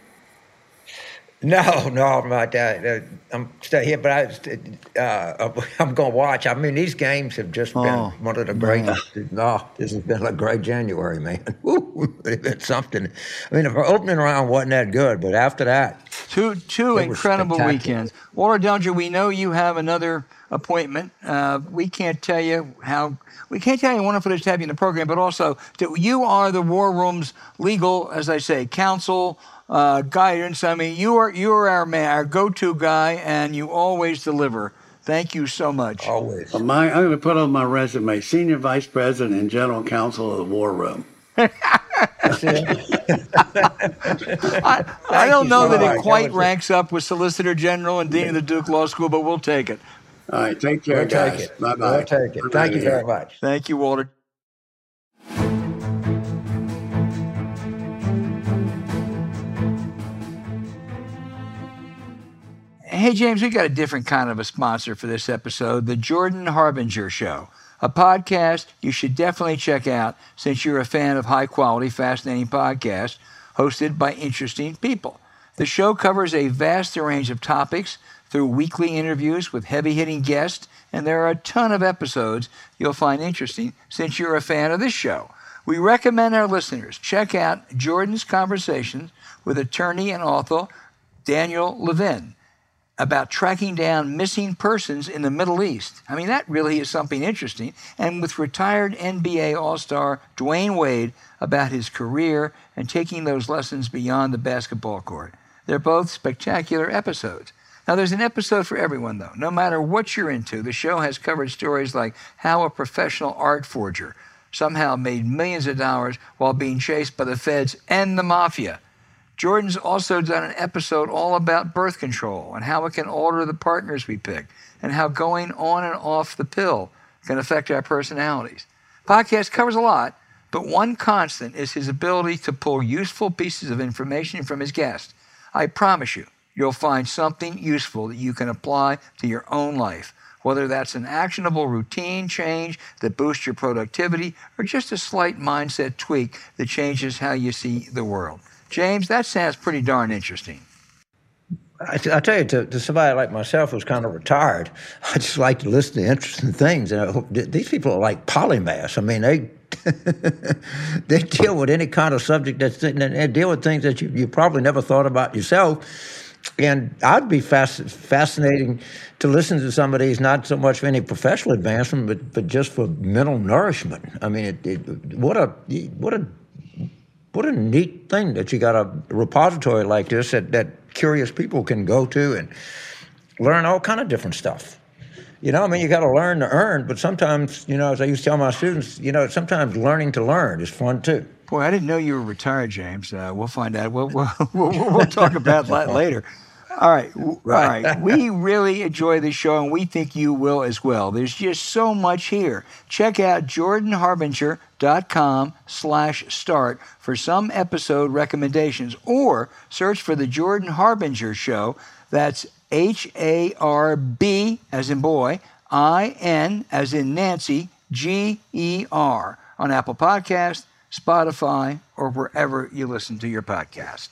No, no, my dad. Uh, I'm stay here, but I, uh, I'm going to watch. I mean, these games have just been Oh, one of the greatest. No, this has been a great January, man. Woo, it's been something. I mean, the opening round wasn't that good, but after that, Two two incredible weekends. Walter Dellinger, we know you have another appointment. Uh, we can't tell you how we can't tell you how wonderful it is to have you in the program, but also that you are the War Room's legal, as I say, counsel, uh, guidance. I mean, you are you are our man, our go-to guy, and you always deliver. Thank you so much. always. Well, my, I'm going to put on my resume: Senior Vice President and General Counsel of the War Room. I, I don't know so that much. it quite was a- ranks up with Solicitor General and Dean of the Duke Law School, but we'll take it. All right, take care, We'll guys. take it. Bye bye. We'll take it. Thank you very much. Thank you, Walter. Hey, James, we got a different kind of a sponsor for this episode the Jordan Harbinger Show, a podcast you should definitely check out since you're a fan of high quality, fascinating podcasts hosted by interesting people. The show covers a vast range of topics through weekly interviews with heavy hitting guests, and there are a ton of episodes you'll find interesting since you're a fan of this show. We recommend our listeners check out Jordan's conversations with attorney and author Daniel Levin about tracking down missing persons in the Middle East. I mean, that really is something interesting. And with retired NBA All Star Dwyane Wade about his career and taking those lessons beyond the basketball court. They're both spectacular episodes. Now, there's an episode for everyone, though. No matter what you're into, the show has covered stories like how a professional art forger somehow made millions of dollars while being chased by the feds and the mafia. Jordan's also done an episode all about birth control and how it can alter the partners we pick and how going on and off the pill can affect our personalities. Podcast covers a lot, but one constant is his ability to pull useful pieces of information from his guests. I promise you, you'll find something useful that you can apply to your own life, whether that's an actionable routine change that boosts your productivity or just a slight mindset tweak that changes how you see the world. James, that sounds pretty darn interesting. I, I tell you, to, to, somebody like myself who's kind of retired, I just like to listen to interesting things. And these people are like polymaths. I mean, they they deal with any kind of subject that's they deal with things that you, you probably never thought about yourself. And I'd be fasc- fascinating to listen to somebody who's not so much for any professional advancement, but but just for mental nourishment. I mean, it, it, what a what a what a neat thing that you got a repository like this that, that curious people can go to and learn all kind of different stuff. You know, I mean, you got to learn to earn, but sometimes, you know, as I used to tell my students, you know, sometimes learning to learn is fun too. Boy, I didn't know you were retired, James. Uh, we'll find out. We'll, we'll, we'll, we'll talk about that later. All right. right. All right. We really enjoy the show, and we think you will as well. There's just so much here. Check out jordanharbinger.com slash start for some episode recommendations, or search for The Jordan Harbinger Show. That's H-A-R-B, as in boy, I-N, as in Nancy, G-E-R, on Apple Podcast, Spotify, or wherever you listen to your podcast.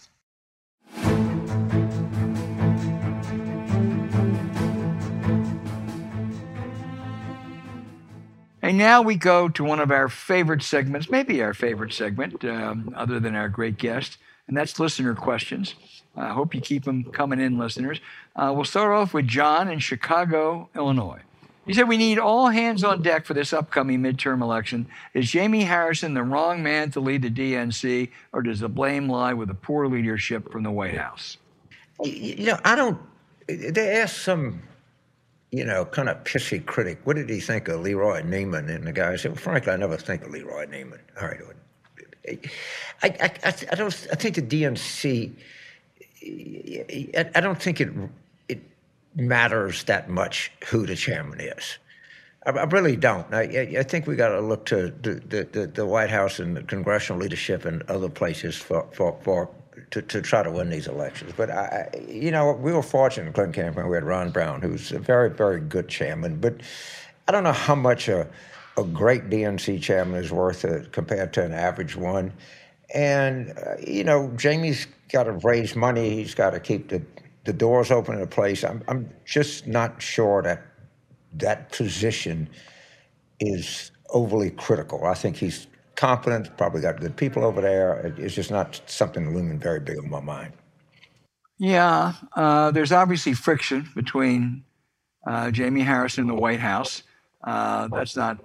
And now we go to one of our favorite segments, maybe our favorite segment, um, other than our great guest, and that's listener questions. I hope you keep them coming in, listeners. Uh, we'll start off with John in Chicago, Illinois. He said, We need all hands on deck for this upcoming midterm election. Is Jamie Harrison the wrong man to lead the DNC, or does the blame lie with the poor leadership from the White House? You know, I don't. They asked some you know, kind of pissy critic. What did he think of Leroy Neiman? And the guy said, well, frankly, I never think of Leroy Neiman. All right. I, I, I, don't, I think the DNC, I, I don't think it, it matters that much who the chairman is. I, I really don't. I, I think we got to look to the, the, the White House and the congressional leadership and other places for, for, for to, to try to win these elections. But I, you know, we were fortunate in the Clinton campaign. We had Ron Brown, who's a very, very good chairman. But I don't know how much a, a great DNC chairman is worth uh, compared to an average one. And uh, you know, Jamie's got to raise money. He's got to keep the the doors open in a place. I'm I'm just not sure that that position is overly critical. I think he's competent, probably got good people over there. It's just not something looming very big on my mind. Yeah, uh, there's obviously friction between uh, Jamie Harrison and the White House. Uh, that's not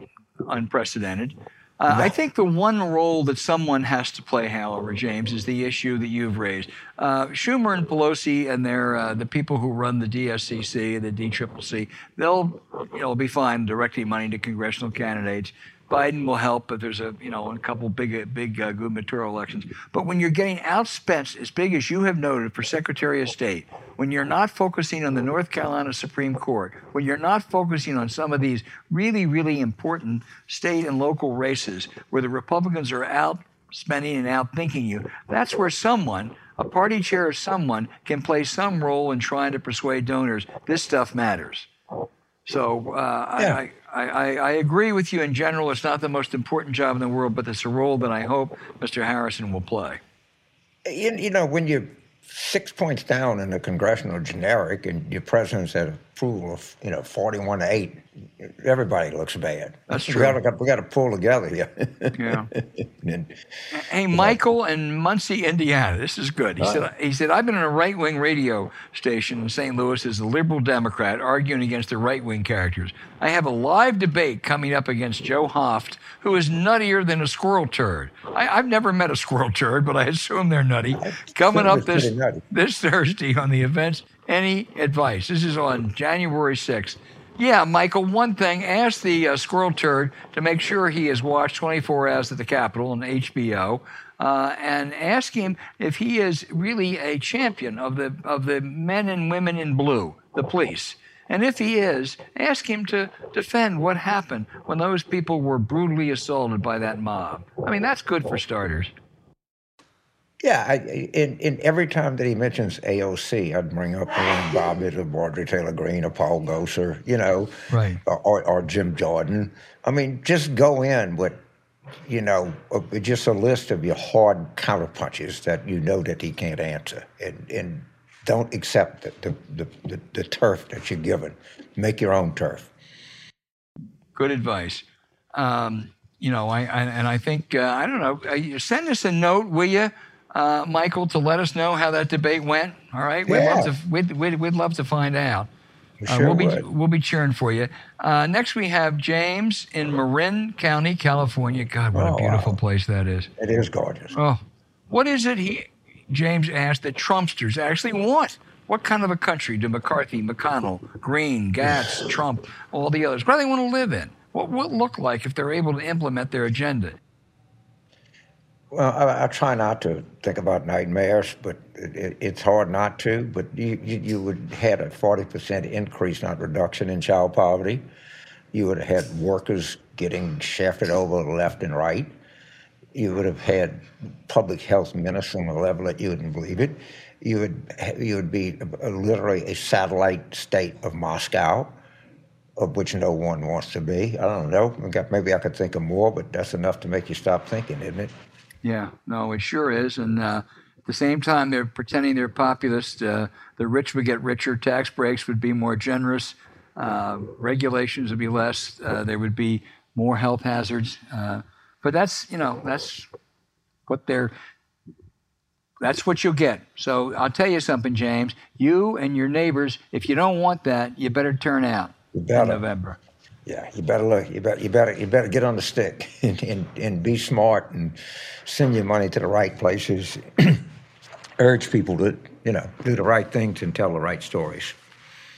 unprecedented. Uh. I think the one role that someone has to play, however, James, is the issue that you've raised. Uh, Schumer and Pelosi and their uh, the people who run the DSCC, the DCCC, they'll you know be fine directing money to congressional candidates. Biden will help if there's a you know a couple big big uh, gubernatorial elections. But when you're getting outspent as big as you have noted for Secretary of State, when you're not focusing on the North Carolina Supreme Court, when you're not focusing on some of these really really important state and local races where the Republicans are out spending and outthinking you. That's where someone, a party chair or someone, can play some role in trying to persuade donors. This stuff matters. So uh, yeah. I, I, I, I, agree with you in general. It's not the most important job in the world, but it's a role that I hope Mr. Harrison will play. You, you know, when you're six points down in a congressional generic, and your president's at approval of you know forty-one to eight. Everybody looks bad. That's true. We got, we got to pull together here. yeah. and, hey, Michael in Muncie, Indiana. This is good. He uh, said. He said I've been on a right-wing radio station in St. Louis as a liberal Democrat arguing against the right-wing characters. I have a live debate coming up against Joe Hoft, who is nuttier than a squirrel turd. I, have never met a squirrel turd, but I assume they're nutty. Coming up this this Thursday on the events. Any advice? This is on January 6th. Yeah, Michael, one thing, ask the uh, squirrel turd to make sure he has watched 24 Hours at the Capitol on HBO. Uh, and ask him if he is really a champion of the of the men and women in blue, the police. And if he is, ask him to defend what happened when those people were brutally assaulted by that mob. I mean, that's good for starters. Yeah, I, in, in every time that he mentions AOC, I'd bring up Lauren Boebert or Marjorie Taylor Greene or Paul Gosar, you know, right, or, or Jim Jordan. I mean, just go in with, you know, just a list of your hard counterpunches that you know that he can't answer, and and don't accept the the, the, the, the turf that you're given. Make your own turf. Good advice. Um, you know, I, I, and I think uh, I don't know. Uh, send us a note, will you? Uh, Michael, to let us know how that debate went. All right, we'd yeah. love to we'd, we'd, we'd love to find out. Uh, sure we'll be would. we'll be cheering for you. Uh, next, we have James in Marin County, California. God, what oh, a beautiful wow. place that is. It is gorgeous. Oh, what is it? He James asked that Trumpsters actually want. What kind of a country do McCarthy, McConnell, Greene, Gaetz, Trump, all the others? What do they want to live in? What will it look like if they're able to implement their agenda? Well, I, I, try not to think about nightmares, but it, it, it's hard not to. But you, you, you would have had a 40% increase, not reduction, in child poverty. You would have had workers getting shafted over left and right. You would have had public health ministers on a level that you wouldn't believe it. You would you would be literally a satellite state of Moscow, of which no one wants to be. I don't know. Maybe I could think of more, but that's enough to make you stop thinking, isn't it? Yeah, no, it sure is. And uh, at the same time, they're pretending they're populist. Uh, the rich would get richer, tax breaks would be more generous, uh, regulations would be less, uh, there would be more health hazards. Uh, but that's, you know, that's what they're. That's what you'll get. So I'll tell you something, James. You and your neighbors, if you don't want that, you better turn out in November. Yeah, you better look. You better you better you better get on the stick and, and, and be smart and send your money to the right places. Urge people to you know do the right things and tell the right stories.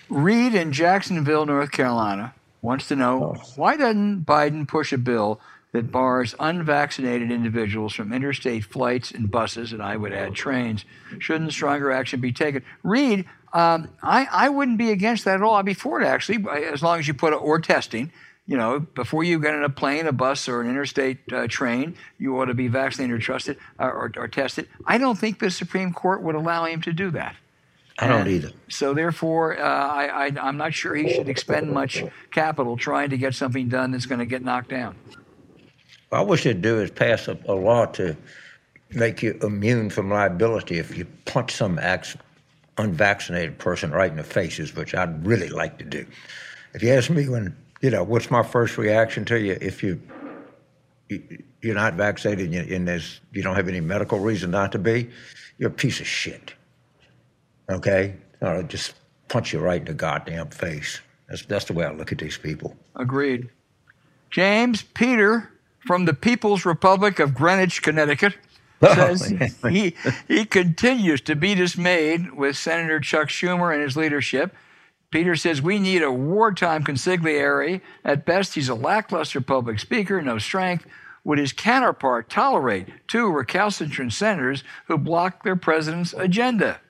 Reed in Jacksonville, North Carolina, wants to know oh. why doesn't Biden push a bill that bars unvaccinated individuals from interstate flights and buses, and I would add trains? Shouldn't stronger action be taken? Reed, um, I, I wouldn't be against that at all. I'd be for it, actually, as long as you put it, or testing. You know, before you get in a plane, a bus, or an interstate uh, train, you ought to be vaccinated or trusted uh, or, or, tested. I don't think the Supreme Court would allow him to do that. I don't either. So therefore, uh, I, I, I'm not sure he should expend much capital trying to get something done that's going to get knocked down. All we should do is pass a, a law to make you immune from liability if you punch some acts unvaccinated person right in the faces, which I'd really like to do. If you ask me when, you know, what's my first reaction to you if you, you're not vaccinated and there's, you don't have any medical reason not to be, you're a piece of shit. Okay? I'll just punch you right in the goddamn face. That's, that's the way I look at these people. Agreed. James Peter from the People's Republic of Greenwich, Connecticut Oh, says oh, he, he continues to be dismayed with Senator Chuck Schumer and his leadership. Peter says we need a wartime consigliere. At best, he's a lackluster public speaker, no strength. Would his counterpart tolerate two recalcitrant senators who block their president's agenda?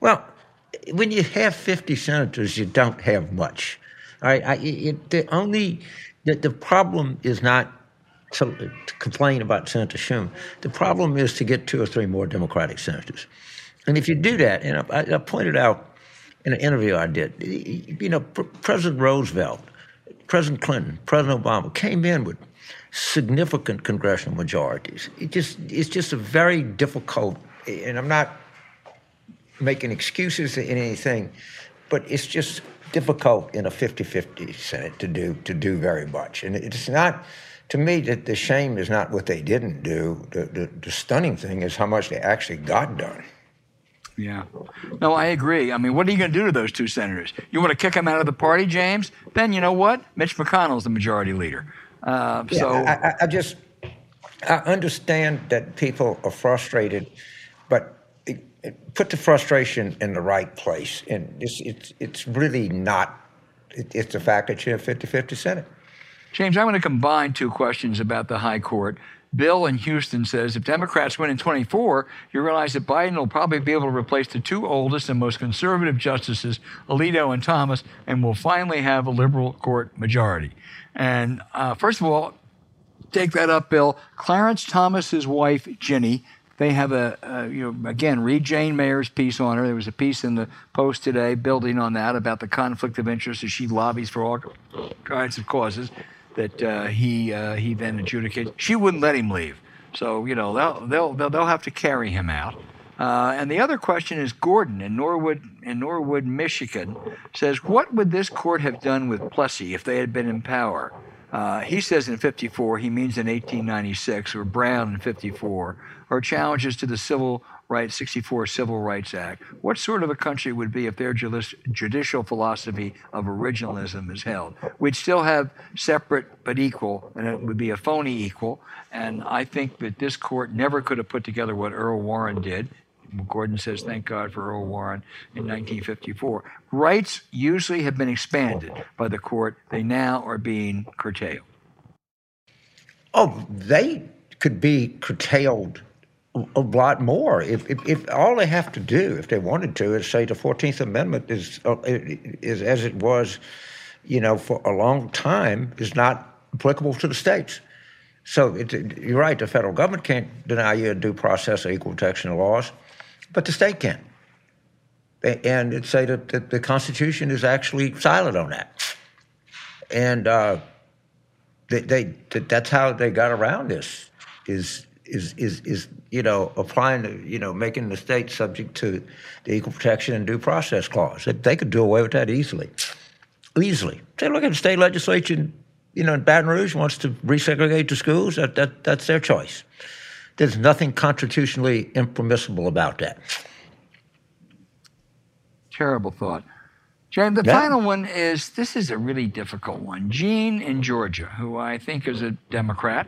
Well, when you have 50 senators, you don't have much. I, I, it, the only the, the problem is not to, complain about Senator Schumer. The problem is to get two or three more Democratic senators. And if you do that, and I, I pointed out in an interview I did, you know, President Roosevelt, President Clinton, President Obama came in with significant congressional majorities. It just it's just a very difficult, and I'm not making excuses in anything, but it's just difficult in a 50-50 Senate to do to do very much. And it's not to me that the shame is not what they didn't do. The, the, the stunning thing is how much they actually got done. Yeah. No, I agree. I mean, what are you going to do to those two senators? You want to kick them out of the party, James? Then you know what? Mitch McConnell's the majority leader. Uh, yeah, so I, I, just I understand that people are frustrated, but it, it, put the frustration in the right place. And it's it's it's really not. It, it's the fact that you have 50-50 Senate. James, I'm going to combine two questions about the High Court. Bill in Houston says if Democrats win in 24, you realize that Biden will probably be able to replace the two oldest and most conservative justices, Alito and Thomas, and will finally have a liberal court majority. And uh, first of all, take that up, Bill. Clarence Thomas's wife, Ginni, they have a, a, you know, again, read Jane Mayer's piece on her. There was a piece in the Post today building on that about the conflict of interest as she lobbies for all kinds of causes that uh, he uh, he then adjudicates. She wouldn't let him leave, so you know they'll they'll they'll, they'll have to carry him out. Uh, and the other question is Gordon in Norwood in Norwood, Michigan, says, "What would this court have done with Plessy if they had been in power?" Uh, he says in 54, he means in 1896, or Brown in 54, or challenges to the Civil Rights 64 Civil Rights Act. What sort of a country would be if their judicial philosophy of originalism is held? We'd still have separate but equal, and it would be a phony equal. And I think that this court never could have put together what Earl Warren did. Gordon says, thank God for Earl Warren in 1954. Rights usually have been expanded by the court, they now are being curtailed. Oh, they could be curtailed a lot more. If, if, if, all they have to do, if they wanted to, is say the Fourteenth Amendment is uh, is as it was, you know, for a long time, is not applicable to the states. So it, you're right. The federal government can't deny you a due process or equal protection laws but the state can. And it say that, that the Constitution is actually silent on that. And uh, they, they, that's how they got around this. Is is is is you know applying the, you know making the state subject to the equal protection and due process clause. They, they could do away with that easily, easily. Say, look at the state legislature. You know, in Baton Rouge wants to resegregate the schools. That, that that's their choice. There's nothing constitutionally impermissible about that. Terrible thought. James, the yeah. final one is this is a really difficult one. Gene in Georgia, who I think is a Democrat,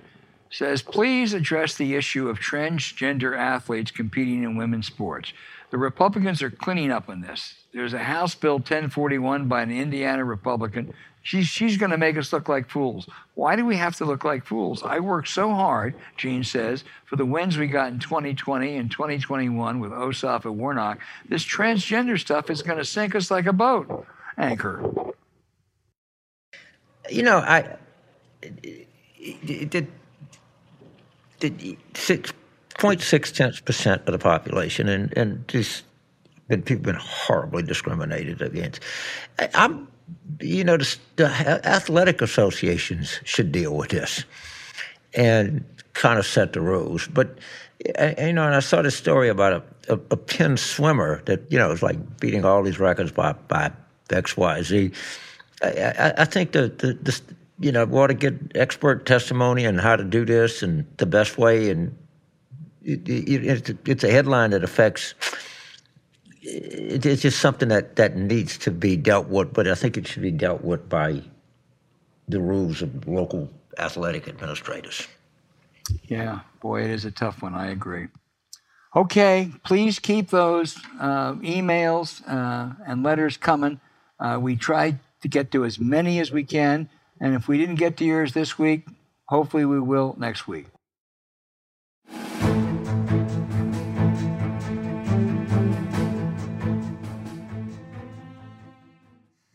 says, please address the issue of transgender athletes competing in women's sports. The Republicans are cleaning up on this. There's a House Bill 1041 by an Indiana Republican She's, she's going to make us look like fools. Why do we have to look like fools? I worked so hard, Gene says, for the wins we got in 2020 and 2021 with Ossoff and Warnock. This transgender stuff is going to sink us like a boat anchor. You know, I did six point six tenths percent of the population, and and just been people been horribly discriminated against. I'm you know, the, the, athletic associations should deal with this and kind of set the rules. But you know, and I saw this story about a, a, a Penn swimmer that you know was like beating all these records by by X Y Z. I, I, I think that the, the you know we ought to get expert testimony on how to do this and the best way, and it, it, it's a headline that affects it's just something that, that needs to be dealt with, but I think it should be dealt with by the rules of local athletic administrators. Yeah, boy, it is a tough one. I agree. Okay, please keep those uh, emails uh, and letters coming. Uh, we try to get to as many as we can, and if we didn't get to yours this week, hopefully we will next week.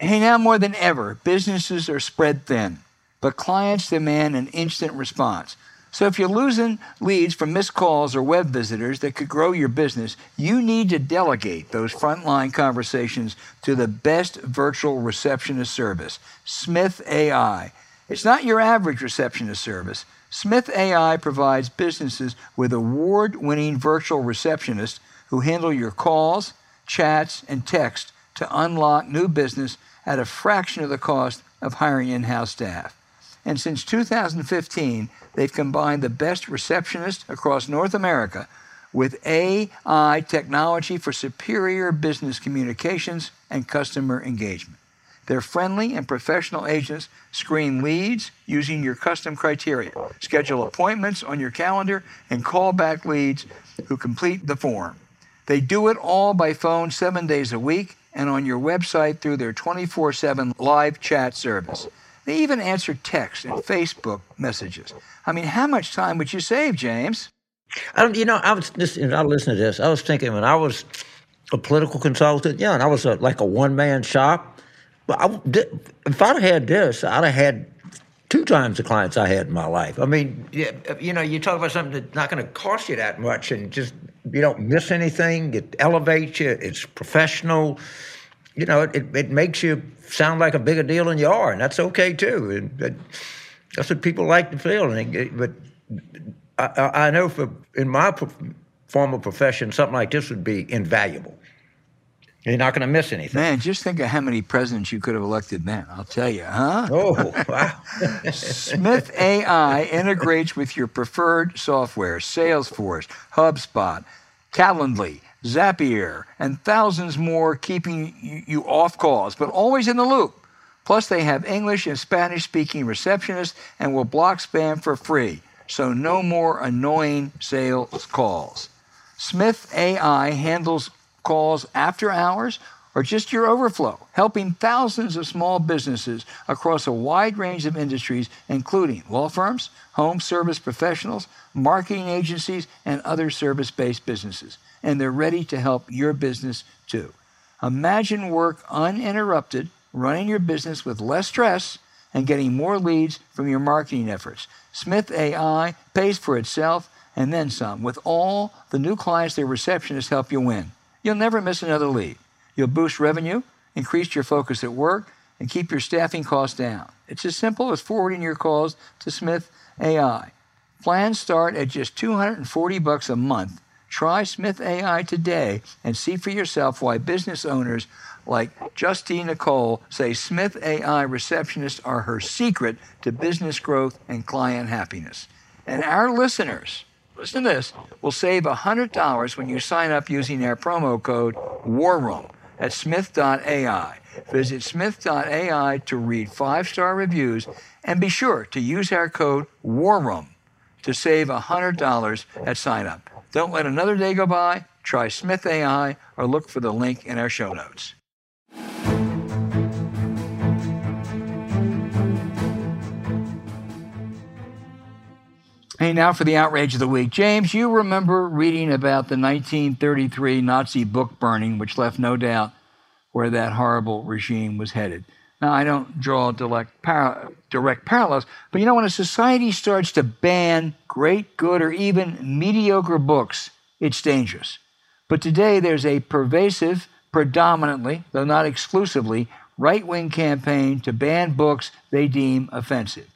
Hey, now more than ever, businesses are spread thin. but clients demand an instant response. So if you're losing leads from missed calls or web visitors that could grow your business, you need to delegate those frontline conversations to the best virtual receptionist service, Smith AI. It's not your average receptionist service. Smith AI provides businesses with award winning virtual receptionists who handle your calls, chats, and text to unlock new business at a fraction of the cost of hiring in house staff. And since 2015, they've combined the best receptionists across North America with AI technology for superior business communications and customer engagement. Their friendly and professional agents screen leads using your custom criteria, schedule appointments on your calendar, and call back leads who complete the form. They do it all by phone seven days a week and on your website through their 24 7 live chat service. They even answer text and Facebook messages. I mean, how much time would you save, James? I don't, you know, I was listening. I listened to this. I was thinking when I was a political consultant, yeah, and I was a, like a one man shop. But I, if I'd had this, I'd have had two times the clients I had in my life. I mean, you know, you talk about something that's not going to cost you that much, and just you don't miss anything. It elevates you. It's professional. You know, it, it makes you sound like a bigger deal than you are, and that's okay too. And that's what people like to feel. And but I, I know for in my former profession, something like this would be invaluable. You're not going to miss anything. Man, just think of how many presidents you could have elected then. I'll tell you, huh? Oh, wow. Smith AI integrates with your preferred software, Salesforce, HubSpot, Calendly, Zapier, and thousands more, keeping you off calls, but always in the loop. Plus, they have English and Spanish speaking receptionists and will block spam for free. So, no more annoying sales calls. Smith AI handles calls after hours or just your overflow, helping thousands of small businesses across a wide range of industries, including law firms, home service professionals, marketing agencies, and other service based businesses. And they're ready to help your business too. Imagine work uninterrupted, running your business with less stress and getting more leads from your marketing efforts. Smith AI pays for itself and then some with all the new clients their receptionists help you win. You'll never miss another lead. You'll boost revenue, increase your focus at work, and keep your staffing costs down. It's as simple as forwarding your calls to Smith AI. Plans start at just 240 bucks a month. Try Smith AI today and see for yourself why business owners like Justine Nicole say Smith AI receptionists are her secret to business growth and client happiness. And our listeners, listen to this, will save $100 when you sign up using our promo code WARROOM at smith.ai. Visit smith.ai to read five star reviews and be sure to use our code WARROOM to save $100 at sign up. Don't let another day go by. Try Smith AI or look for the link in our show notes. Hey, now for the outrage of the week. James, you remember reading about the 1933 Nazi book burning, which left no doubt where that horrible regime was headed. Now, I don't draw direct, par- direct parallels, but you know, when a society starts to ban great, good, or even mediocre books, it's dangerous. But today there's a pervasive, predominantly, though not exclusively, right wing campaign to ban books they deem offensive.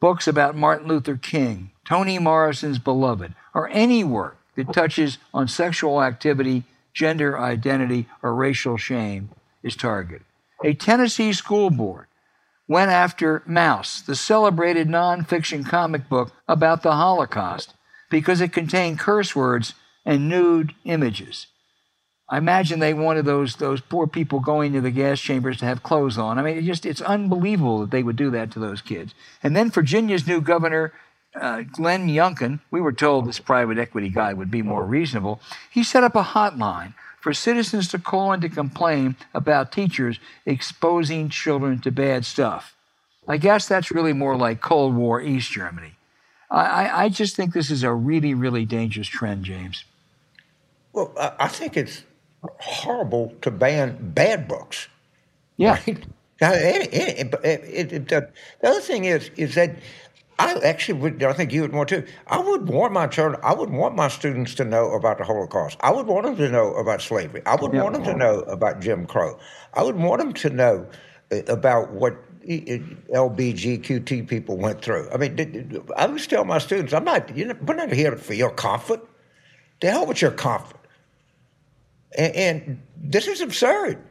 Books about Martin Luther King, Toni Morrison's Beloved, or any work that touches on sexual activity, gender identity, or racial shame is targeted. A Tennessee school board went after Maus, the celebrated nonfiction comic book about the Holocaust, because it contained curse words and nude images. I imagine they wanted those those poor people going to the gas chambers to have clothes on. I mean, it just it's unbelievable that they would do that to those kids. And then Virginia's new governor uh, Glenn Youngkin, we were told this private equity guy would be more reasonable. He set up a hotline for citizens to call and to complain about teachers exposing children to bad stuff. I guess that's really more like Cold War East Germany. I, I just think this is a really, really dangerous trend, James. Well, I think it's horrible to ban bad books. Yeah. Right? Now, eh, it, it, it, the other thing is, is that I actually would, I think you would want to. I would want my children, I would want my students to know about the Holocaust. I would want them to know about slavery. I would yeah. want them to know about Jim Crow. I would want them to know uh, about what LBGQT people went through. I mean, I always tell my students, I'm not, you're not, we're not here for your comfort. The hell with your comfort. And, and this is absurd.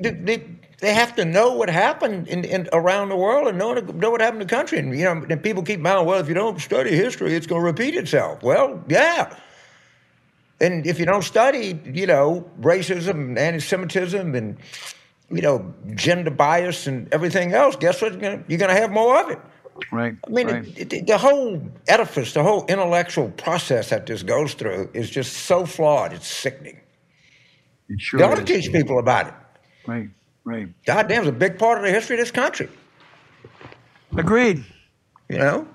They, they, they, have to know what happened in, in, around the world and know, know what happened in the country. And, you know, and people keep mouthing, well, if you don't study history, it's going to repeat itself. Well, yeah. And if you don't study, you know, racism, and anti-Semitism, and you know, gender bias and everything else, guess what? You're going to have more of it. Right. I mean, right. It, it, the whole edifice, the whole intellectual process that this goes through is just so flawed. It's sickening. It sure they ought to teach people about it. Right, right. Goddamn, it's a big part of the history of this country. Agreed. You know?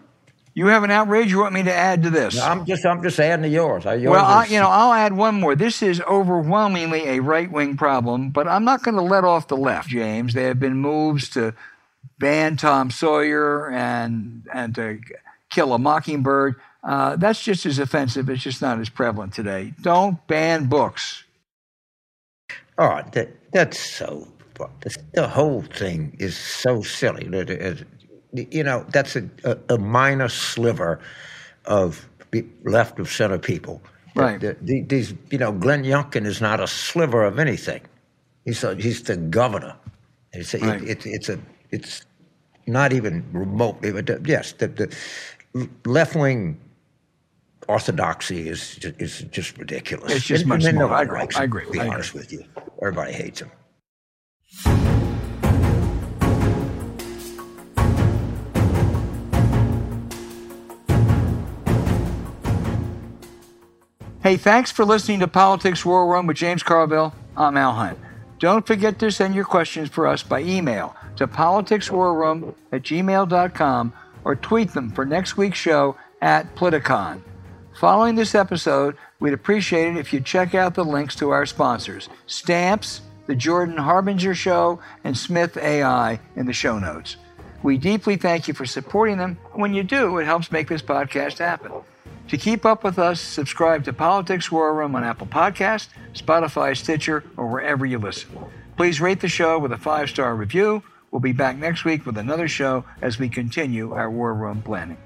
You have an outrage you want me to add to this? I'm just I'm just adding to yours. yours well, I, you know, I'll add one more. This is overwhelmingly a right wing problem, but I'm not going to let off the left, James. There have been moves to ban Tom Sawyer and and to kill a mockingbird. Uh, that's just as offensive. It's just not as prevalent today. Don't ban books. Oh, that, that's so. The whole thing is so silly that you know, that's a, a, a minor sliver of left of center people. Right. The, the, these, you know, Glenn Youngkin is not a sliver of anything. He's a, he's the governor. It's a, right. it, it, it's a it's not even remote. Uh, yes, the, the left wing orthodoxy is is just ridiculous. It's just and, much and more. I agree. I agree. To be I honest with you, everybody hates him. Hey, thanks for listening to Politics War Room with James Carville. I'm Al Hunt. Don't forget to send your questions for us by email to politicswarroom at gmail.com or tweet them for next week's show at Politicon. Following this episode, we'd appreciate it if you check out the links to our sponsors Stamps, The Jordan Harbinger Show, and Smith AI in the show notes. We deeply thank you for supporting them. When you do, it helps make this podcast happen. To keep up with us, subscribe to Politics War Room on Apple Podcast, Spotify, Stitcher, or wherever you listen. Please rate the show with a five star review. We'll be back next week with another show as we continue our War Room planning.